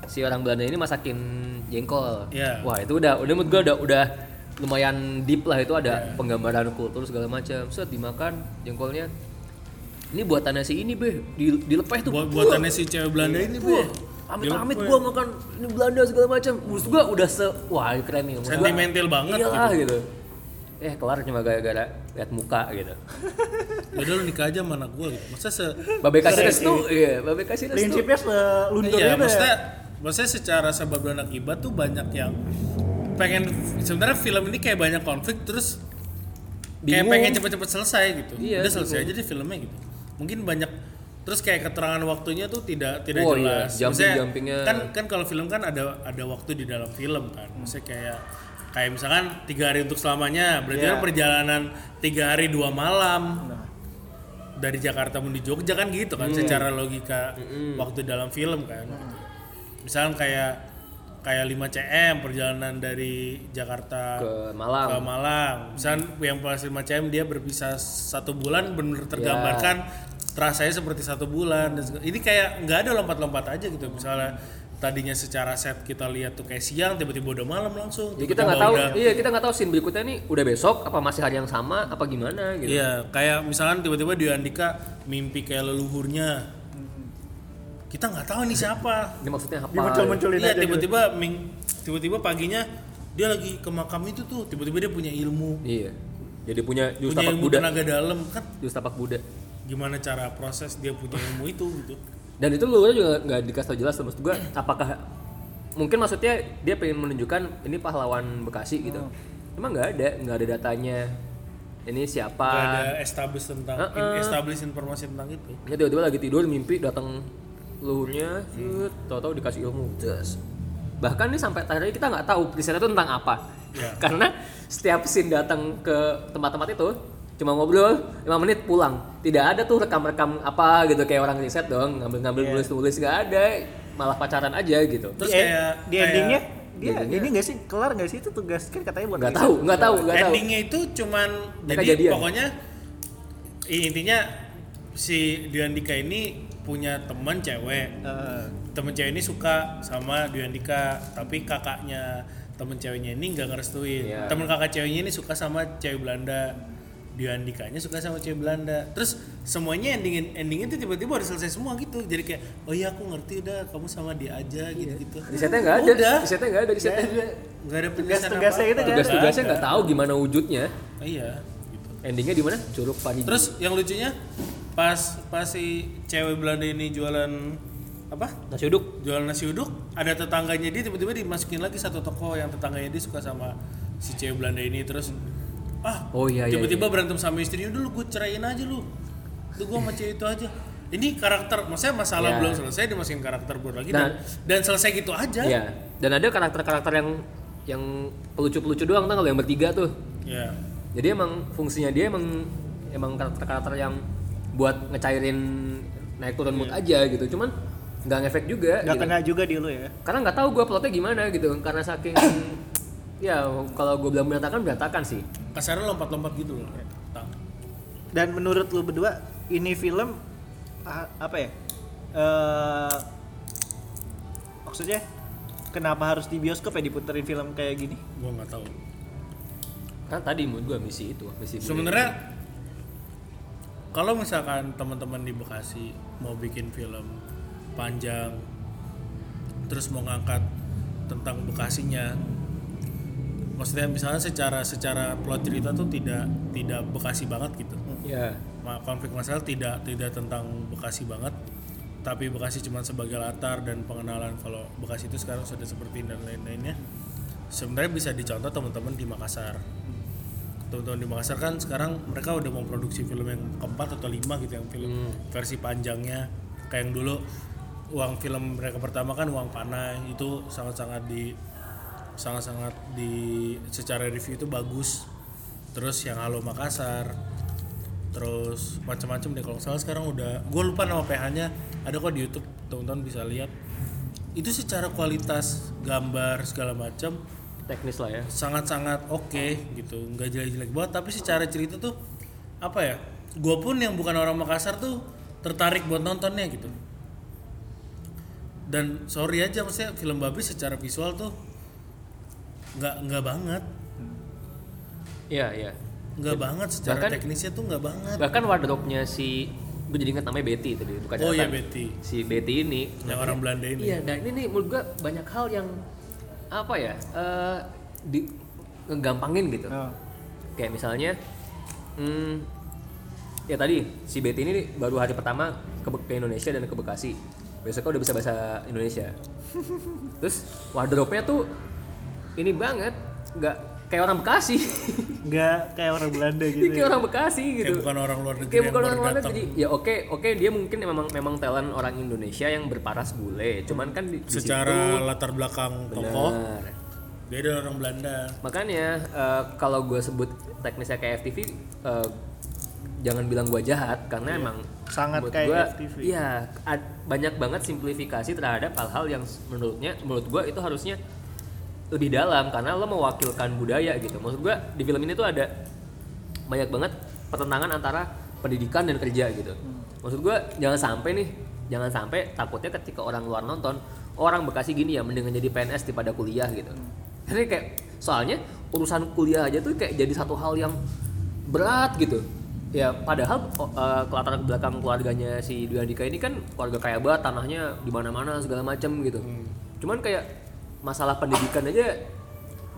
si orang Belanda ini masakin jengkol. Iya. Wah itu udah udah menurut gua udah udah lumayan deep lah itu ada penggambaran kultur segala macam. Set dimakan jengkolnya. Ini buatannya si ini be di, dilepeh tuh. Buat buatannya si cewek Belanda ini, wah, Be. Amit-amit gua makan ini Belanda segala macam. Menurut gua udah se wah keren nih. Gua, Sentimental banget Iyalah gitu. Eh kelar cuma gara-gara lihat muka gitu. Udah lu nikah aja sama anak gua gitu. Masa se Babe kasih restu, iya, babe kasih restu. Prinsipnya seluntur Iya, gitu maksudnya ya. maksudnya secara sebab dan akibat tuh banyak yang pengen sebenarnya film ini kayak banyak konflik terus kayak pengen cepet-cepet selesai gitu. Iya, Udah selesai aja deh filmnya gitu. Mungkin banyak terus kayak keterangan waktunya tuh tidak tidak Oh iya, jelas. jumping- Maksudnya, jumpingnya. Kan kan kalau film kan ada ada waktu di dalam film kan. Maksudnya kayak kayak misalkan tiga hari untuk selamanya berarti Iya. kan perjalanan tiga hari dua malam. Dari Jakarta menuju Jogja kan gitu kan secara logika waktu dalam film kan misalkan kayak kayak 5 cm perjalanan dari Jakarta ke Malang. ke Malang. Misalkan yang pas 5 cm dia berpisah satu bulan benar tergambarkan terasanya seperti satu bulan ini kayak nggak ada lompat-lompat aja gitu. Misalnya tadinya secara set kita lihat tuh kayak siang tiba-tiba udah malam langsung Ya kita Tiba-tiba nggak tahu, udah- iya kita nggak tahu scene berikutnya nih udah besok apa masih hari yang sama apa gimana gitu. Iya, kayak misalkan tiba-tiba di Andika mimpi kayak leluhurnya. Kita nggak tahu ini siapa. Ini maksudnya apa? Dimuncul-munculin Iya, aja gitu. tiba-tiba ming- tiba-tiba paginya dia lagi ke makam itu tuh, tiba-tiba dia punya ilmu, Iya. Jadi punya jurus punya tapak ilmu Buddha. tenaga dalam kan. Jurus tapak Buddha. Gimana cara proses dia punya ilmu itu gitu. Dan itu lu juga nggak dikasih tau jelas maksud gua apakah mungkin maksudnya dia pengen menunjukkan ini pahlawan Bekasi gitu. Emang nggak ada, nggak ada datanya. Ini siapa? Gak ada establish tentang Heeh. establish informasi tentang itu. Ini tiba-tiba lagi tidur mimpi datang leluhurnya, set, tahu-tahu dikasih ilmu. Just. Bahkan nih sampai terakhir kita nggak tahu risetnya itu tentang apa. Iya. Karena setiap scene datang ke tempat-tempat itu cuma ngobrol 5 menit pulang. Tidak ada tuh rekam-rekam apa gitu kayak orang riset dong, ngambil-ngambil Iya. nulis-nulis nggak ada. Malah pacaran aja gitu. Terus di, kayak di kayak endingnya dia endingnya- ini nggak sih kelar nggak sih itu tugas kan katanya buat Nggak tahu, nggak tahu, nggak tahu. endingnya itu cuman Mereka jadi jadian. pokoknya intinya si Diandika ini punya teman cewek Eh, temen cewek ini suka sama Dwi Andika tapi kakaknya temen ceweknya ini nggak ngerestuin Iya. temen kakak ceweknya ini suka sama cewek Belanda Dwi Andikanya suka sama cewek Belanda terus semuanya ending endingnya tuh tiba-tiba udah selesai semua gitu jadi kayak oh iya aku ngerti udah kamu sama dia aja gitu gitu Risetnya nggak ada, udah risetnya nggak ada, risetnya nggak ada penjelasan Tugas-tugasnya apa-apa. itu kan. tugas-tugasnya Nggak nggak tahu gimana wujudnya. ada. iya gitu Endingnya di mana? Curug Parigi. terus yang lucunya pas pas si cewek Belanda ini jualan apa nasi uduk. jualan nasi uduk ada tetangganya dia tiba-tiba dimasukin lagi satu toko yang tetangganya dia suka sama si cewek Belanda ini terus ah Oh, iya, iya, tiba-tiba berantem sama istrinya dulu gue ceraiin aja lu lu gue sama cewek itu aja ini karakter maksudnya masalah Ya. belum selesai dimasukin karakter baru lagi Nah. dan, dan selesai gitu aja Iya. Dan ada karakter-karakter yang yang pelucu-pelucu doang tuh kalau yang bertiga tuh. ya Jadi emang fungsinya dia emang emang karakter-karakter yang buat ngecairin naik turun mood aja gitu. Cuman nggak ngefek juga. nggak gitu. kena juga di lu ya Karena nggak tahu gue plotnya gimana gitu. Karena saking ya kalau gue bilang berantakan berantakan sih. kasarnya lompat-lompat gitu loh. Nah, dan menurut lu berdua ini film apa ya? Eh maksudnya kenapa harus di bioskop ya diputerin film kayak gini? Gue nggak tahu. Kan tadi menurut gua misi itu misi sebenarnya kalau misalkan teman-teman di Bekasi mau bikin film panjang terus mau ngangkat tentang Bekasinya maksudnya misalnya secara secara plot cerita tuh tidak tidak Bekasi banget gitu. Ya Ma- konflik masalah tidak tidak tentang Bekasi banget. Tapi Bekasi cuma sebagai latar dan pengenalan kalau Bekasi itu sekarang sudah seperti ini dan lain-lainnya. Sebenarnya bisa dicontoh teman-teman di Makassar. Teman-teman di Makassar kan sekarang mereka udah mau produksi film yang keempat atau lima gitu yang film versi panjangnya. Kayak yang dulu uang film mereka pertama kan uang panah itu sangat-sangat di sangat-sangat di secara review itu bagus. Terus yang Halo Makassar terus macam-macam deh. Kalau salah sekarang udah gue lupa nama PH-nya ada kok di YouTube teman-teman bisa lihat. Itu secara kualitas gambar segala macam teknis lah ya. sangat-sangat oke gitu. Nggak jelek-jelek banget. Tapi secara cerita tuh apa ya gue pun yang bukan orang Makassar tuh tertarik buat nontonnya gitu. Dan sorry aja maksudnya film babi secara visual tuh nggak nggak banget iya iya nggak banget secara Bahkan- teknisnya tuh nggak banget bahkan wardrobe-nya si gue jadi ingat namanya Betty tadi bukan oh iya. Betty si Betty ini yang orang Belanda ini Iya, dan ini nih menurut gua banyak hal yang apa ya? eh di ngegampangin gitu. Oh. Kayak misalnya hmm, ya tadi si Betty ini baru hari pertama ke, ke Indonesia dan ke Bekasi. Besoknya udah bisa bahasa Indonesia. Terus wardrobe-nya tuh ini banget, nggak kayak orang Bekasi. nggak kayak orang Belanda gitu Ini kayak ya. orang Bekasi gitu. kayak bukan orang luar negeri Kayak yang bukan orang luar negeri. Ya oke, oke dia mungkin memang memang talent orang Indonesia yang berparas bule. Cuman kan di, di secara situ, latar belakang tokoh benar. beda orang Belanda Makanya eh, kalau gue sebut teknisnya kayak FTV, eh, jangan bilang gue jahat karena emang Sangat kayak gua, FTV. Iya, ad- banyak banget simplifikasi terhadap hal-hal yang menurutnya menurut gue itu harusnya lebih dalam karena lo mewakilkan budaya gitu. Maksud gue di film ini tuh ada banyak banget pertentangan antara pendidikan dan kerja gitu. Maksud gue jangan sampai nih, jangan sampai takutnya ketika orang luar nonton orang Bekasi gini ya mendingan jadi PNS daripada kuliah gitu. Jadi kayak soalnya urusan kuliah aja tuh kayak jadi satu hal yang berat gitu. Ya padahal eh, latar belakang keluarganya si Dwi Andika ini kan keluarga kaya banget, tanahnya di mana-mana segala macam gitu. Cuman kayak masalah pendidikan aja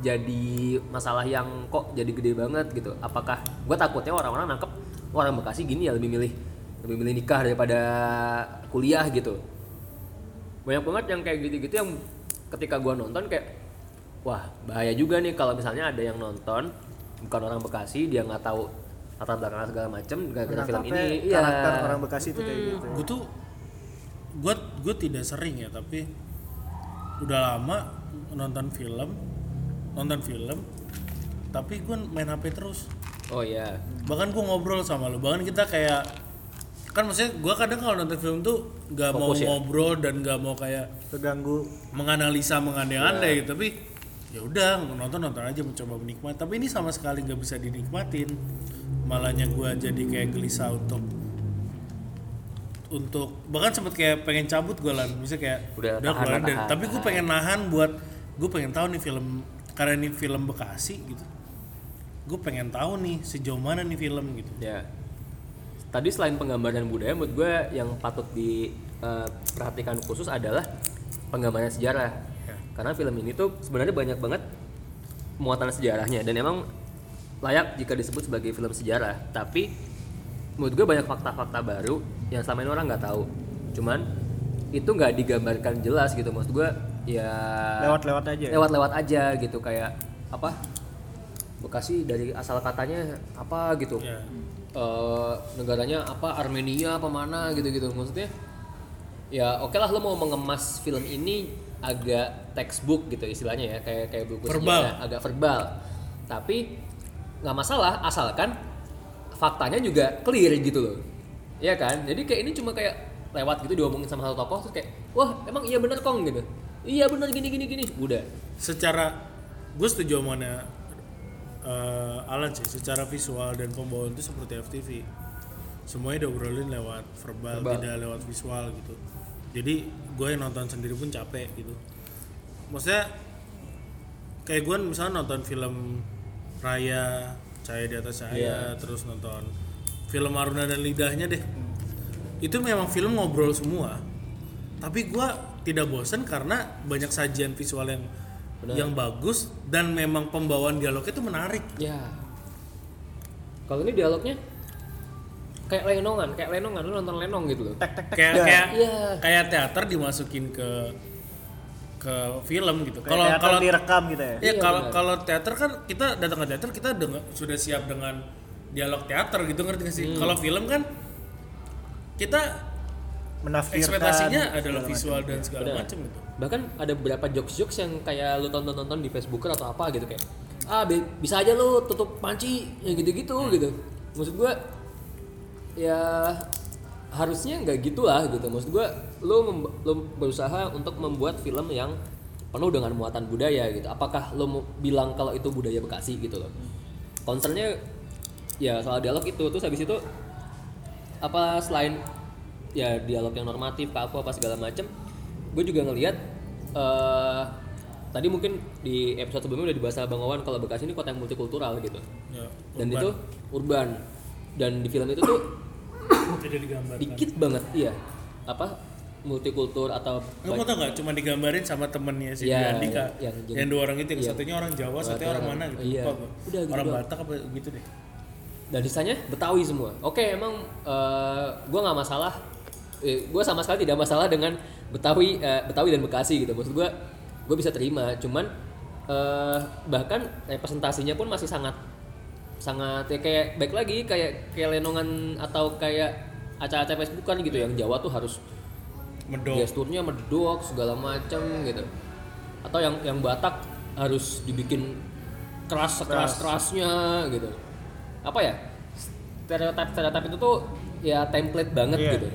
jadi masalah yang kok jadi gede banget gitu. Apakah gue takutnya orang-orang nangkep "Wah, orang Bekasi gini ya lebih milih lebih milih nikah daripada kuliah gitu. Banyak banget yang kayak gitu-gitu yang ketika gua nonton kayak wah bahaya juga nih kalau misalnya ada yang nonton bukan orang Bekasi dia nggak tahu latar belakang segala macam gara-gara film ini iya karakter orang Bekasi itu kayak gitu gue tuh gue gue tidak sering ya tapi udah lama nonton film nonton film tapi gue main HP terus. Oh iya. Bahkan gue ngobrol sama lo bahkan kita kayak kan maksudnya gue kadang kalau nonton film tuh gak mau ya? ngobrol dan gak mau kayak terganggu. menganalisa mengandai-andai Iya. gitu. Tapi ya udah nonton nonton aja mencoba menikmati. Tapi ini sama sekali nggak bisa dinikmatin. Malahnya gue jadi kayak gelisah untuk untuk bahkan sempet kayak pengen cabut gue lah bisa kayak Udah, tahan, deh. tahan, tapi gue pengen nahan buat gue pengen tahu nih film karena ini film Bekasi gitu gue pengen tahu nih sejauh mana nih film gitu Ya. Tadi selain penggambaran budaya, menurut gue yang patut diperhatikan khusus adalah penggambaran sejarah. Ya. Karena film ini tuh sebenarnya banyak banget muatan sejarahnya dan emang layak jika disebut sebagai film sejarah. Tapi menurut gue banyak fakta-fakta baru yang selama ini orang nggak tahu. Cuman itu nggak digambarkan jelas gitu. Maksud gue ya lewat-lewat aja ya? lewat-lewat aja gitu kayak apa Bekasi dari asal katanya apa gitu Ya. Eh, negaranya apa Armenia apa mana gitu-gitu maksudnya ya oke lah lo mau mengemas film ini agak textbook gitu istilahnya ya kayak kayak buku Verbal. sejarah, agak verbal tapi nggak masalah asalkan faktanya juga clear gitu loh. Iya kan? Jadi kayak ini cuma kayak lewat gitu diomongin sama satu tokoh terus kayak wah emang iya bener kong gitu. Iya bener gini gini gini. Udah. Secara gue setuju mana eh, Alan sih secara visual dan pembawaan itu seperti FTV semuanya diobrolin lewat verbal, Verbal. tidak lewat visual gitu. Jadi gue yang nonton sendiri pun capek gitu. Maksudnya kayak gue misalnya nonton film Raya Cahaya di atas Cahaya Iya. terus nonton film Aruna dan Lidahnya deh itu memang film ngobrol semua tapi gua tidak bosan karena banyak sajian visual yang yang bagus dan memang pembawaan dialognya itu menarik Ya. Kalau ini dialognya kayak lenongan, kayak lenongan lu nonton lenong gitu loh. tek tek tek kayak kayak Iya. kayak teater dimasukin ke ke film gitu kalau kalau direkam gitu ya Ya Iya, kalau kalau teater kan kita datang ke teater kita dengan sudah siap dengan dialog teater gitu ngerti gak sih? Hmm. Kalau film kan kita menafsirkan ekspektasinya adalah visual macam. dan segala macam gitu. Bahkan ada beberapa jokes-jokes yang kayak lu tonton-tonton di Facebook atau apa gitu kayak ah bisa aja lu tutup panci yang gitu-gitu gitu. Maksud gua ya harusnya nggak gitu lah gitu. Maksud lu, mem- lu berusaha untuk membuat film yang penuh dengan muatan budaya gitu. Apakah mau bilang kalau itu budaya Bekasi gitu loh? Concernnya ya soal dialog itu terus habis itu apa selain ya dialog yang normatif kaku apa segala macem gue juga ngelihat eh tadi mungkin di episode sebelumnya udah dibahas sama bang Wawan kalau Bekasi ini kota yang multikultural gitu Ya, dan itu urban dan di film itu tuh tidak digambarkan. dikit banget iya apa multikultur atau Kamu tau nggak? Cuma digambarin sama temennya si Iya, Andika. yang- Yang, yang- dua orang itu, yang iya. satunya orang Jawa, satunya orang orang- mana gitu. iya. Lupa. Udah gitu orang doang. Batak apa gitu deh. dan sisanya Betawi semua. Oke, emang gue nggak masalah. Eh, gue sama sekali tidak masalah dengan Betawi, eh, Betawi dan Bekasi gitu. Maksud gue, gue bisa terima. Cuman eh, bahkan representasinya pun masih sangat, sangat ya kayak baik lagi kayak kayak lenongan atau kayak acara-acara Facebook kan gitu yang Jawa tuh harus Medok. gesturnya medok segala macam gitu. Atau yang yang Batak harus dibikin keras sekeras kerasnya gitu. Apa ya? Stereotip stereotip itu tuh ya template banget Iya. gitu.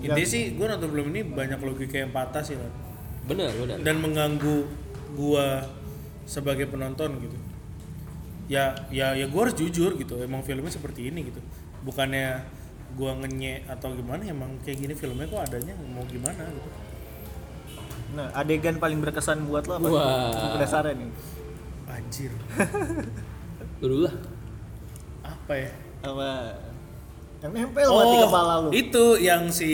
Intinya sih gue nonton film ini banyak logika yang patah sih Lan. Bener bener. dan mengganggu gua sebagai penonton gitu ya ya ya gua harus jujur gitu emang filmnya seperti ini gitu. Bukannya gua ngenye atau gimana emang kayak gini filmnya kok adanya mau gimana gitu. Nah adegan paling berkesan buat lo apa? Wah. penasaran nih anjir. Lu dulu lah. apa ya? Apa? Yang nempel banget di kepala lu itu yang si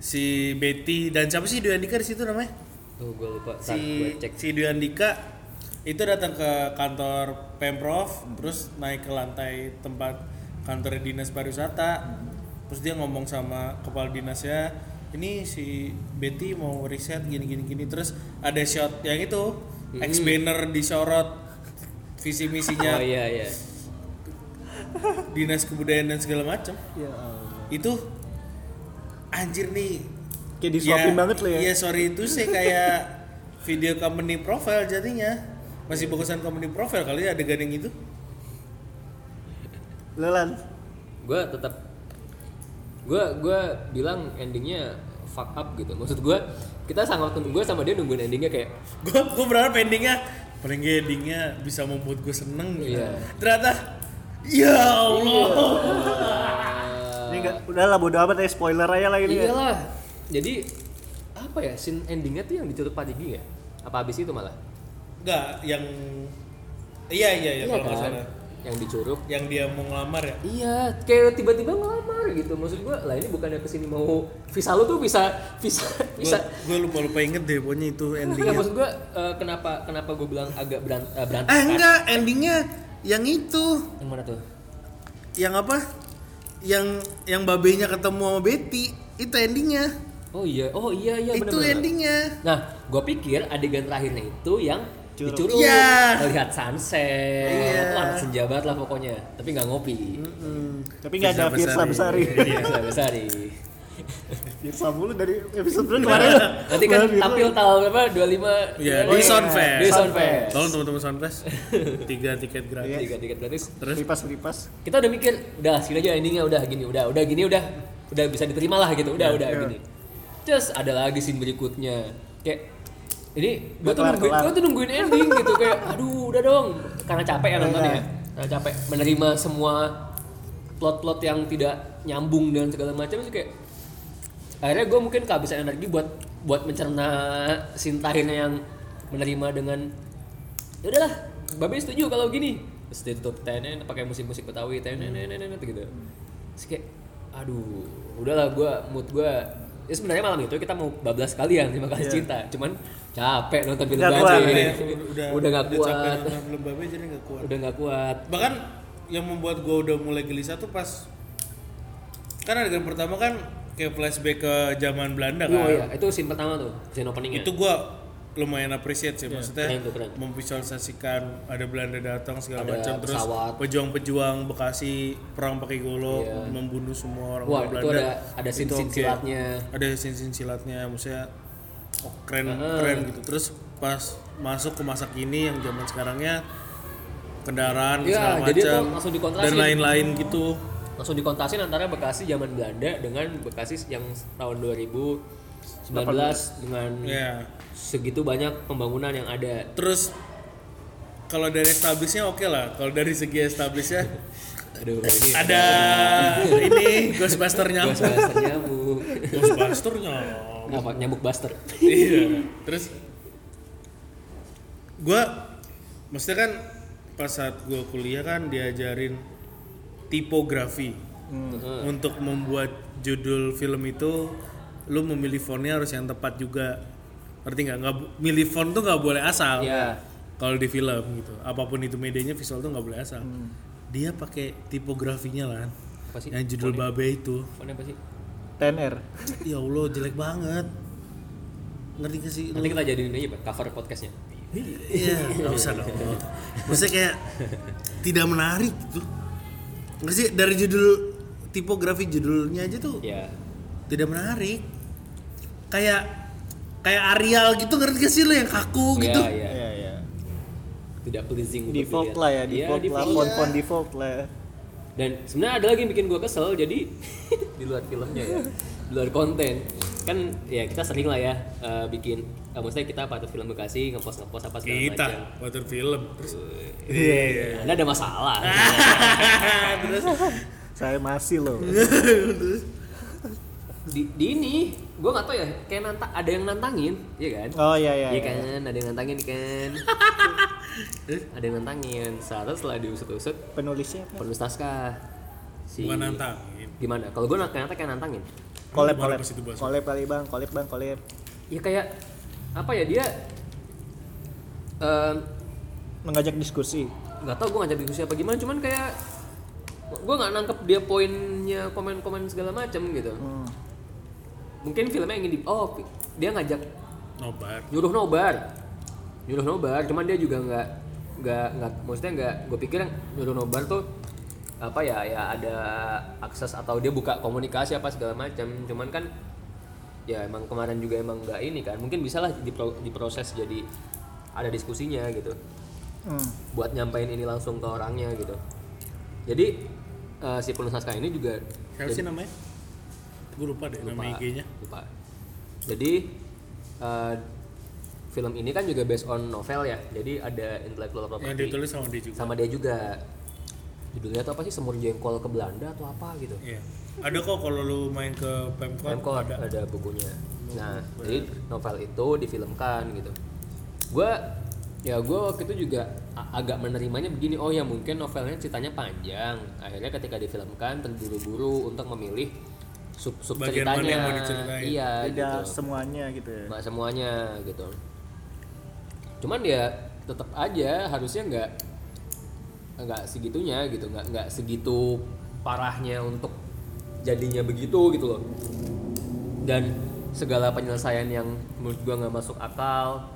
si Betty dan siapa sih Dwi Andika di situ namanya? Tuh gue lupa. Si gue cek. si Dwi Andika itu datang ke kantor pemprov terus naik ke lantai tempat kantor dinas pariwisata. Terus dia ngomong sama kepala dinasnya ini si Betty mau riset gini gini gini. Terus ada shot yang itu ex banner disorot visi misinya. Oh iya iya. dinas kebudayaan dan segala macam ya Allah. itu anjir nih. Kayak disuapin banget lo ya. Iya sorry itu sih kayak video company profile jadinya masih bagusan company profile kali ya adegan yang itu lelan Gue tetap gue gue bilang endingnya fuck up gitu. Maksud gue kita sangat gue sama dia nungguin endingnya kayak gue gue berharap endingnya paling nggak endingnya bisa membuat gue seneng gitu. Iya. ternyata ya Allah ini enggak udahlah bodo amat ya spoiler aja lah ini ya. Iyalah. Jadi apa ya scene endingnya tuh yang diculik Pak Digi ya? Apa habis itu malah? Nggak yang iya iya iya kalau nggak kan? salah Yang dicuruk. yang dia mau ngelamar ya Iya, kayak tiba-tiba ngelamar gitu. Maksud gua, lah ini bukannya ke sini mau visa lu tuh bisa bisa bisa. gue lupa lupa inget deh pokoknya itu Enggak, endingnya maksud gua eh, kenapa kenapa gua bilang agak berant, eh, eh berantakan? enggak endingnya yang itu Yang mana tuh? yang apa yang yang babenya ketemu sama Betty itu endingnya Oh iya, oh iya iya itu benar-benar. endingnya Nah, gua pikir adegan terakhirnya itu yang Curug. dicurug, Iya. melihat sunset, Iya. Wah, anak senja banget lah pokoknya. Tapi nggak ngopi. tapi nggak ada Firsa Firsa Besari. Besari Iya, Besari. Firsa mulu dari episode berapa kemarin Nanti kan Firsa. tampil tahun berapa? 25 ya Oh, di iya. Soundfest Di Soundfest. tolong teman-teman Soundfest tiga tiket gratis Tiga tiket gratis. terus lipas lipas Kita udah mikir, udah sini aja endingnya udah gini, udah udah gini udah udah bisa diterima lah gitu, udah udah Iya. gini. Terus ada lagi scene berikutnya. Kayak ini gue tuh nungguin, gue tuh nungguin ending gitu kayak, aduh udah dong, karena capek ya nontonnya, Iya. karena capek menerima semua plot-plot yang tidak nyambung dan segala macam sih kayak akhirnya gue mungkin kehabisan energi buat buat mencerna scene terakhirnya yang menerima dengan ya udahlah Babe setuju kalau gini. Terus ditutup tenen pakai musik-musik Betawi tenen tenen gitu. Terus kayak aduh udahlah gua mood gua ya sebenarnya malam itu kita mau bablas sekalian terima kasih cinta. Cuman capek nonton film Babe kuat, Udah, ya. udah, udah nggak capek kuat. film babe jadi nggak kuat. udah nggak kuat. Bahkan yang membuat gue udah mulai gelisah tuh pas kan adegan pertama kan kayak flashback ke zaman Belanda kan. oh iya. Itu scene pertama tuh scene openingnya. Itu gue lumayan appreciate sih maksudnya keren keren. memvisualisasikan ada Belanda datang segala Ada macam terus pejuang-pejuang Bekasi perang pakai golok Iya. membunuh semua orang Wah, Belanda. itu ada- ada Itu scene-scene oke. silatnya. Ada scene-scene silatnya maksudnya oh, keren Heeh. keren gitu. Terus pas masuk ke masa kini yang zaman sekarangnya kendaraan Iya, segala macam dan lain-lain gitu. langsung dikontrasin antara Bekasi zaman Belanda dengan Bekasi yang tahun 2019 dengan Ya. segitu banyak pembangunan yang ada Terus kalau dari establishnya oke lah. Kalau dari segi establishnya aduh ini ada ini Ghostbuster nyamuk. Ghostbuster nyamuk Ghostbuster nyamuk. apa nyamuk buster iya. Terus gua maksudnya kan pas saat gua kuliah kan diajarin tipografi. Heeh. Untuk membuat judul film itu lu memilih fontnya harus yang tepat juga. Ngerti nggak? Nggak milih font tuh nggak boleh asal. Iya. Kalau di film gitu. Apa pun itu medianya visual tuh nggak boleh asal. Dia pakai tipografinya lah. apa sih Yang judul babe itu. Fontnya apa sih TNR. Ya Allah jelek banget. Ngerti gak sih? lu? nanti kita jadiin aja Pak, cover podcastnya Iya, nggak usah dong. Maksudnya kayak tidak menarik gitu. Nggak sih dari judul tipografi judulnya aja tuh ya tidak menarik. Kayak kayak Arial gitu ngerti gak sih lo yang kaku gitu? ya, ya. Iya, iya. tidak pleasing untuk Default dilihat. lah ya, Iya, default lah, default. font-font default lah. dan sebenarnya ada lagi yang bikin gua kesel jadi di luar filmnya ya di luar konten kan ya kita sering lah ya eh, bikin eh, maksudnya kita patut film Bekasi ngepost ngepost apa segala Kita macam buatan film. Terus Iya, anda ada masalah terus Saya masih loh. di, di ini gue nggak tahu ya kayak nantang ada yang nantangin iya kan Oh iya iya. iya iya. kan ada yang nantangin kan ada yang nantangin saat setelah diusut-usut Penulisnya apa? penulis naskah si bukan nantangin. gimana kalau gue ternyata kayak nantangin Kolab kolab. Kolab kali bang, kolab bang, kolab. ya kayak apa ya dia em, Mengajak diskusi. nggak tahu gue ngajak diskusi apa gimana cuman kayak gue nggak nangkep dia poinnya komen-komen segala macam gitu Hmm. Mungkin filmnya ingin di oh dia ngajak Nobar. nyuruh nobar nyuruh nobar cuman dia juga nggak nggak nggak maksudnya nggak gue pikir nyuruh nobar tuh apa ya ya ada akses atau dia buka komunikasi apa segala macam cuman kan ya emang kemarin juga emang nggak ini kan mungkin bisa lah dipro- diproses jadi ada diskusinya gitu Hmm. buat nyampein ini langsung ke orangnya gitu jadi eh, si penulis naskah ini juga Siapa sih namanya? Gue lupa deh nama lupa, IG-nya. lupa. Jadi eh, film ini kan juga based on novel ya. Jadi ada intellectual property. Yang ditulis sama dia juga. sama dia juga. Judulnya tuh apa sih? Semur jengkol ke Belanda atau apa gitu. Iya. Ada kok kalau lu main ke Pemkot. Pemkot ada. ada bukunya. Nah, jadi novel itu difilmkan gitu. Gua ya gue waktu itu juga agak menerimanya begini oh ya mungkin novelnya ceritanya panjang akhirnya ketika difilmkan terburu-buru untuk memilih sub sub Bagian mana ceritanya. yang mau diceritain. iya Tidak gitu. semuanya gitu ya. nggak semuanya gitu. Cuman ya tetap aja harusnya nggak nggak segitunya gitu. Nggak nggak segitu parahnya untuk jadinya begitu gitu loh. Dan segala penyelesaian yang menurut gua nggak masuk akal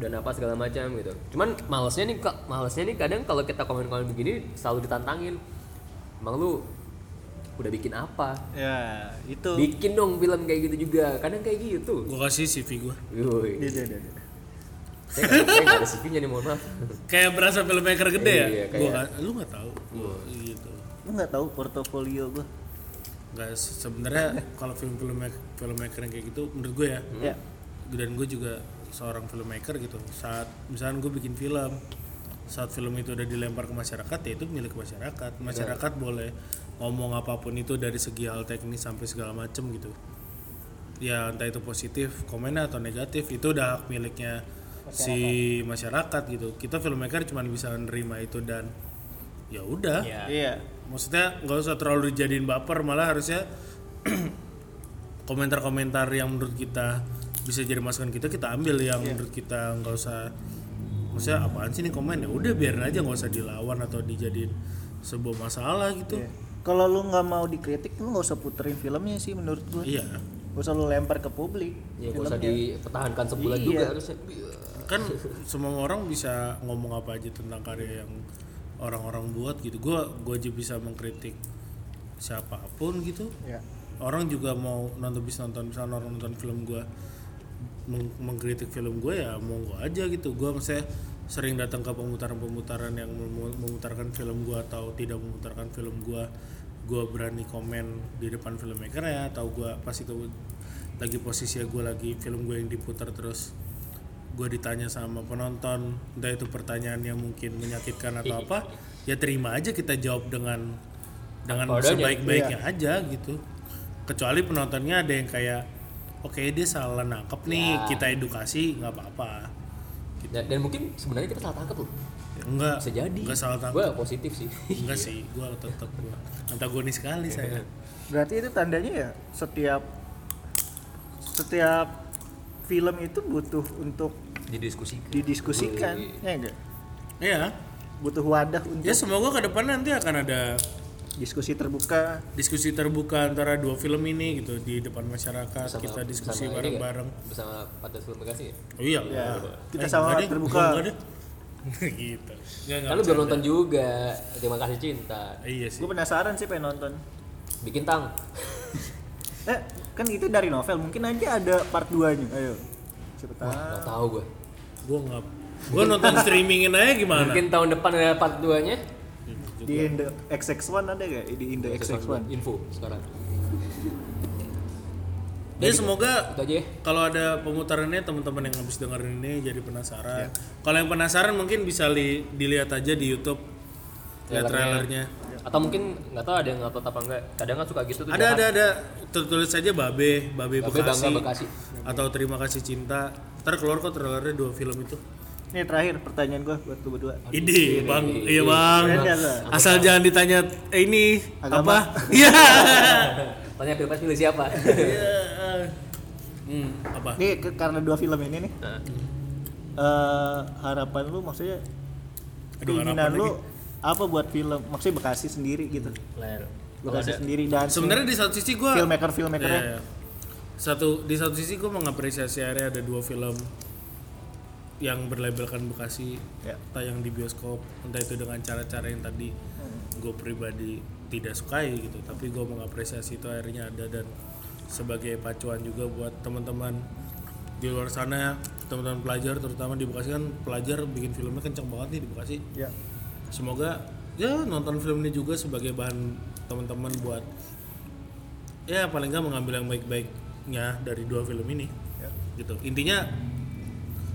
dan apa segala macam gitu. Cuman malesnya nih malesnya nih kadang kalau kita komen-komen begini selalu ditantangin. Emang lu udah bikin apa Ya, itu. bikin dong film kayak gitu juga kadang kayak gitu Gue kasih CV gue. Yoi. Dia, dia, dia, dia. saya nggak saya nggak ada CV-nya nih mohon maaf Kayak berasa filmmaker gede ya? Iya, Gua kayak- kan, lu nggak tahu. Gua gitu. Lu nggak tahu portofolio gua? Nggak sebenarnya kalau film filmmaker filmmaker yang kayak gitu menurut gue ya. Ya. Dan gue juga seorang filmmaker gitu. Saat misalnya gue bikin film, saat film itu udah dilempar ke masyarakat ya itu milik masyarakat. Masyarakat boleh ngomong apa pun itu dari segi hal teknis sampai segala macem gitu. Ya entah itu positif komennya atau negatif itu udah hak miliknya si masyarakat gitu kita filmmaker cuma bisa nerima itu dan ya udah Iya. Iya. maksudnya nggak usah terlalu dijadiin baper malah harusnya komentar-komentar yang menurut kita bisa jadi masukan kita kita ambil yang menurut kita nggak usah maksudnya apaan sih nih komen ya udah biarin aja nggak usah dilawan atau dijadiin sebuah masalah gitu Iya. Kalau lu nggak mau dikritik, lu nggak usah puterin filmnya sih menurut gua. iya Gak usah lu lempar ke publik. Ya nggak usah dipertahankan sebulan Iya. juga harusnya. kan semua orang bisa ngomong apa aja tentang karya yang orang-orang buat gitu gua gua aja bisa mengkritik siapa pun gitu Ya. orang juga mau nonton bisa nonton misalnya orang nonton film gua meng- mengkritik film gue ya monggo aja gitu gua maksudnya sering datang ke pemutaran-pemutaran yang mem- memutarkan film gua atau tidak memutarkan film gua gua berani komen di depan filmmaker ya atau gua pas itu lagi posisi gue lagi film gue yang diputar terus gue ditanya sama penonton entah itu pertanyaan yang mungkin menyakitkan atau apa ya terima aja kita jawab dengan dengan sebaik-baiknya aja gitu. Kecuali penontonnya ada yang kayak oke dia salah nangkep nih Ya. kita edukasi nggak apa-apa Dan, dan mungkin sebenarnya kita salah tangkap loh. enggak Bisa jadi. enggak salah Gue tangkap positif sih. enggak sih gue tetap gua antagonis sekali saya Berarti itu tandanya ya setiap setiap film itu butuh untuk Didiskusikan. didiskusikan, Wih. ya enggak? ya Butuh wadah untuk ya semoga ke depan nanti akan ada diskusi terbuka. diskusi terbuka antara dua film ini gitu di depan masyarakat Bersama- kita diskusi bareng-bareng nggak? Bersama Pantas Film Bekasi ya? Oh iya, Ya, kita Eh, sama enggak deh, terbuka. enggak deh. gitu. Enggak Kan lu belum bercanda. nonton juga. Terima kasih cinta. Iya sih. Gue penasaran sih pengen nonton. Bikin tang. Eh, kan itu dari novel, mungkin aja ada part 2-nya. Ayo. Siapa tahu. Nggak tahu gue. Gua enggak. Gua nonton streamingin aja gimana? Mungkin tahun depan ada part 2-nya. Di Indo XX1 ada gak? Di Indo XX1. Info sekarang. Ya semoga aja ya. kalau ada pemutarannya teman-teman yang habis dengerin ini jadi penasaran. Ya. Kalau yang penasaran mungkin bisa li- dilihat aja di YouTube lihat trailernya. Atau mungkin nggak tahu ada yang ngotot apa enggak. Kadang kan suka gitu tuh. Ada jahat. ada ada tertulis saja Babe, Babe, Babe Bekasi, Bangga Bekasi. atau Terima Kasih Cinta. Ntar keluar kok trailernya dua film itu. Ini terakhir pertanyaan gue buat lu berdua. Ide, Bang. Iya, Bang. Keren ya, Bang? Asal jangan ditanya eh, ini Agama. apa? Iya. Tanya pilpres pilih siapa? Iya. Hmm, apa? Nih ke- karena dua film ini nih. Eh harapan lu maksudnya Aduh, keinginan harapan lu lagi. apa buat film? Maksudnya Bekasi sendiri gitu. layar. Bekasi sendiri dan Sebenarnya di satu sisi gua filmmaker filmmakernya. Iya, iya. Satu di satu sisi gue mengapresiasi area ada dua film yang berlabelkan Bekasi Ya. tayang di bioskop entah itu dengan cara-cara yang tadi gue pribadi tidak sukai gitu tapi gue mengapresiasi itu akhirnya ada dan sebagai pacuan juga buat teman-teman di luar sana teman-teman pelajar terutama di Bekasi kan pelajar bikin filmnya kenceng banget nih di Bekasi Ya. semoga ya nonton film ini juga sebagai bahan teman-teman buat ya paling nggak mengambil yang baik-baiknya dari dua film ini Ya. gitu intinya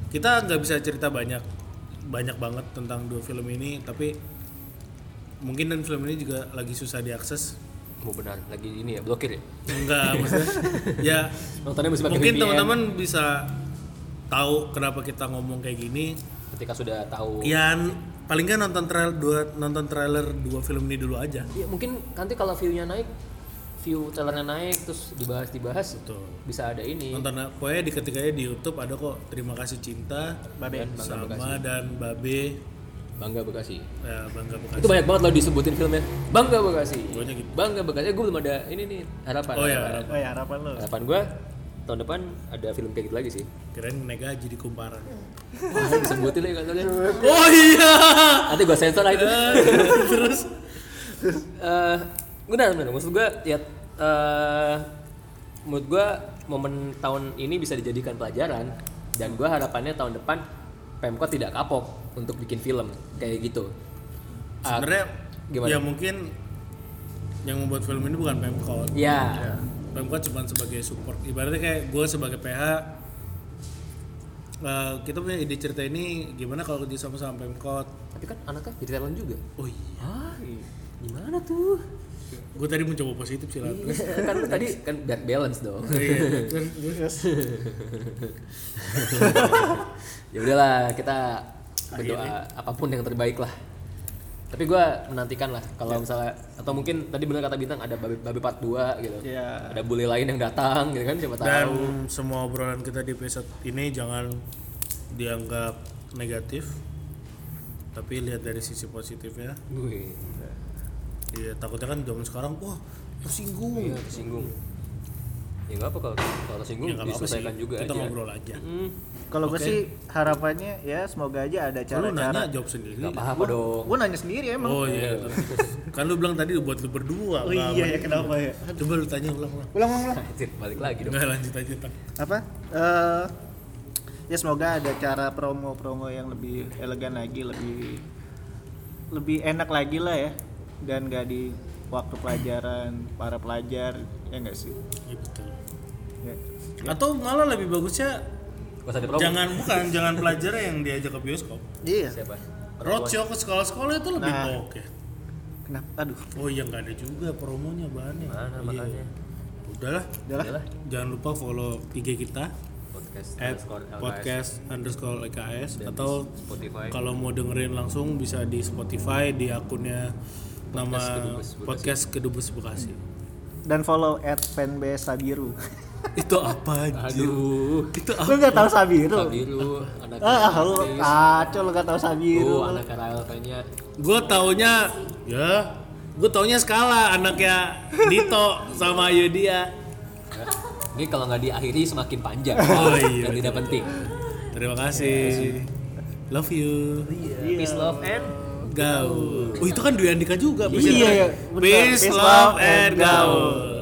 kita nggak bisa cerita banyak banyak banget tentang dua film ini tapi mungkin dan film ini juga lagi susah diakses. Mau benar. Lagi ini ya blokir ya. enggak maksudnya ya Nontonnya mesti pakai mungkin teman-teman bisa tahu kenapa kita ngomong kayak gini. Ketika sudah tahu. ya paling nggak nonton trailer dua nonton trailer dua film ini dulu aja. Ya, mungkin nanti kalau view-nya naik, view trailernya naik terus dibahas dibahas Betul. bisa ada ini. nonton pokoknya di ketikanya di YouTube ada kok terima kasih cinta Babe. Dan Bangga sama Bekasi. dan babe Bangga Bekasi. ya bangga Bekasi Itu banyak banget loh disebutin filmnya. Bangga Bekasi. Pokoknya gitu. Bangga Bekasi. Eh, gue belum ada ini nih harapan. Oh, iya, Oh ya harapan lu. Harapan gue tahun depan ada film kayak gitu lagi sih. kirain naik gaji di kumparan Wah, disebutin lagi kalian. oh iya Nanti gue sensor lah itu. terus Eh, benar benar. Maksud gue ya eh menurut gue momen tahun ini bisa dijadikan pelajaran dan gue harapannya tahun depan Pemkot tidak kapok untuk bikin film kayak gitu. Ah, sebenarnya gimana? ya mungkin yang membuat film ini bukan Pemkot ya. Pemkot cuma sebagai support ibaratnya kayak gue sebagai PH eh, kita punya ide cerita ini gimana kalau kerja sama sama Pemkot Tapi kan anaknya jadi talent juga. oh iya Ah, gimana tuh? Gue tadi mencoba positif sih lah terus kan lu tadi kan biar balance dong. iya, terus ya udahlah kita berdoa apa pun yang terbaik lah. Tapi gua menantikan lah kalau misalnya atau mungkin tadi benar kata bintang ada babi, babi part 2 gitu. Iya. Ada bule lain yang datang gitu kan siapa dan tahu. semua obrolan kita di episode ini jangan dianggap negatif tapi lihat dari sisi positifnya Wih, Iya takutnya kan zaman sekarang wah tersinggung iya tersinggung. Ya nggak apa kalau kalau tersinggung ya diselesaikan juga kita aja. ngobrol aja Hmm, Kalau gue sih harapannya ya semoga aja ada lu nanya cara-cara. jawab sendiri nggak apa-apa dong. Gue nanya sendiri emang. oh iya kan lu bilang tadi buat lu berdua Oh iya sama ya kenapa ya? coba lu tanya ulang ulang Ulang ulang balik lagi dong. nggak lanjut aja tak Apa? Eh ya semoga ada cara promo-promo yang lebih elegan lagi, lebih lebih enak lagi lah ya. Dan gak di waktu pelajaran para pelajar ya enggak sih? Iya, betul Ya. atau malah lebih bagusnya jangan bukan jangan pelajar yang diajak ke bioskop Iya. Siapa? roadshow ke sekolah-sekolah itu lebih Nah. oke Kenapa? Aduh. oh iya nggak ada juga promonya bahannya Mana Iya. makanya? udahlah Udahlah. Jangan lupa follow IG kita Podcast at underscore LKS podcast underscore LKS dan atau kalau mau dengerin langsung bisa di Spotify di akunnya nama Kedubes Bekasi. podcast Kedubes Bekasi. Dan follow at fanbase Sabiru. Itu apa anjir? Aduh. Itu Lu apa? gak tahu Sabiru? Sabiru, anak Ah, lu kacau lu gak tahu Sabiru. Oh, anak KLP-nya. Gue taunya ya, gue taunya skala anaknya Dito sama Yudia. Ini kalau nggak diakhiri semakin panjang. Oh, iya. Dan tidak penting. Terima kasih. Love you. Peace, love, and Gaul. Oh itu kan Dwi Andika juga. Iya, iya. Bener. Peace, love, and gaul.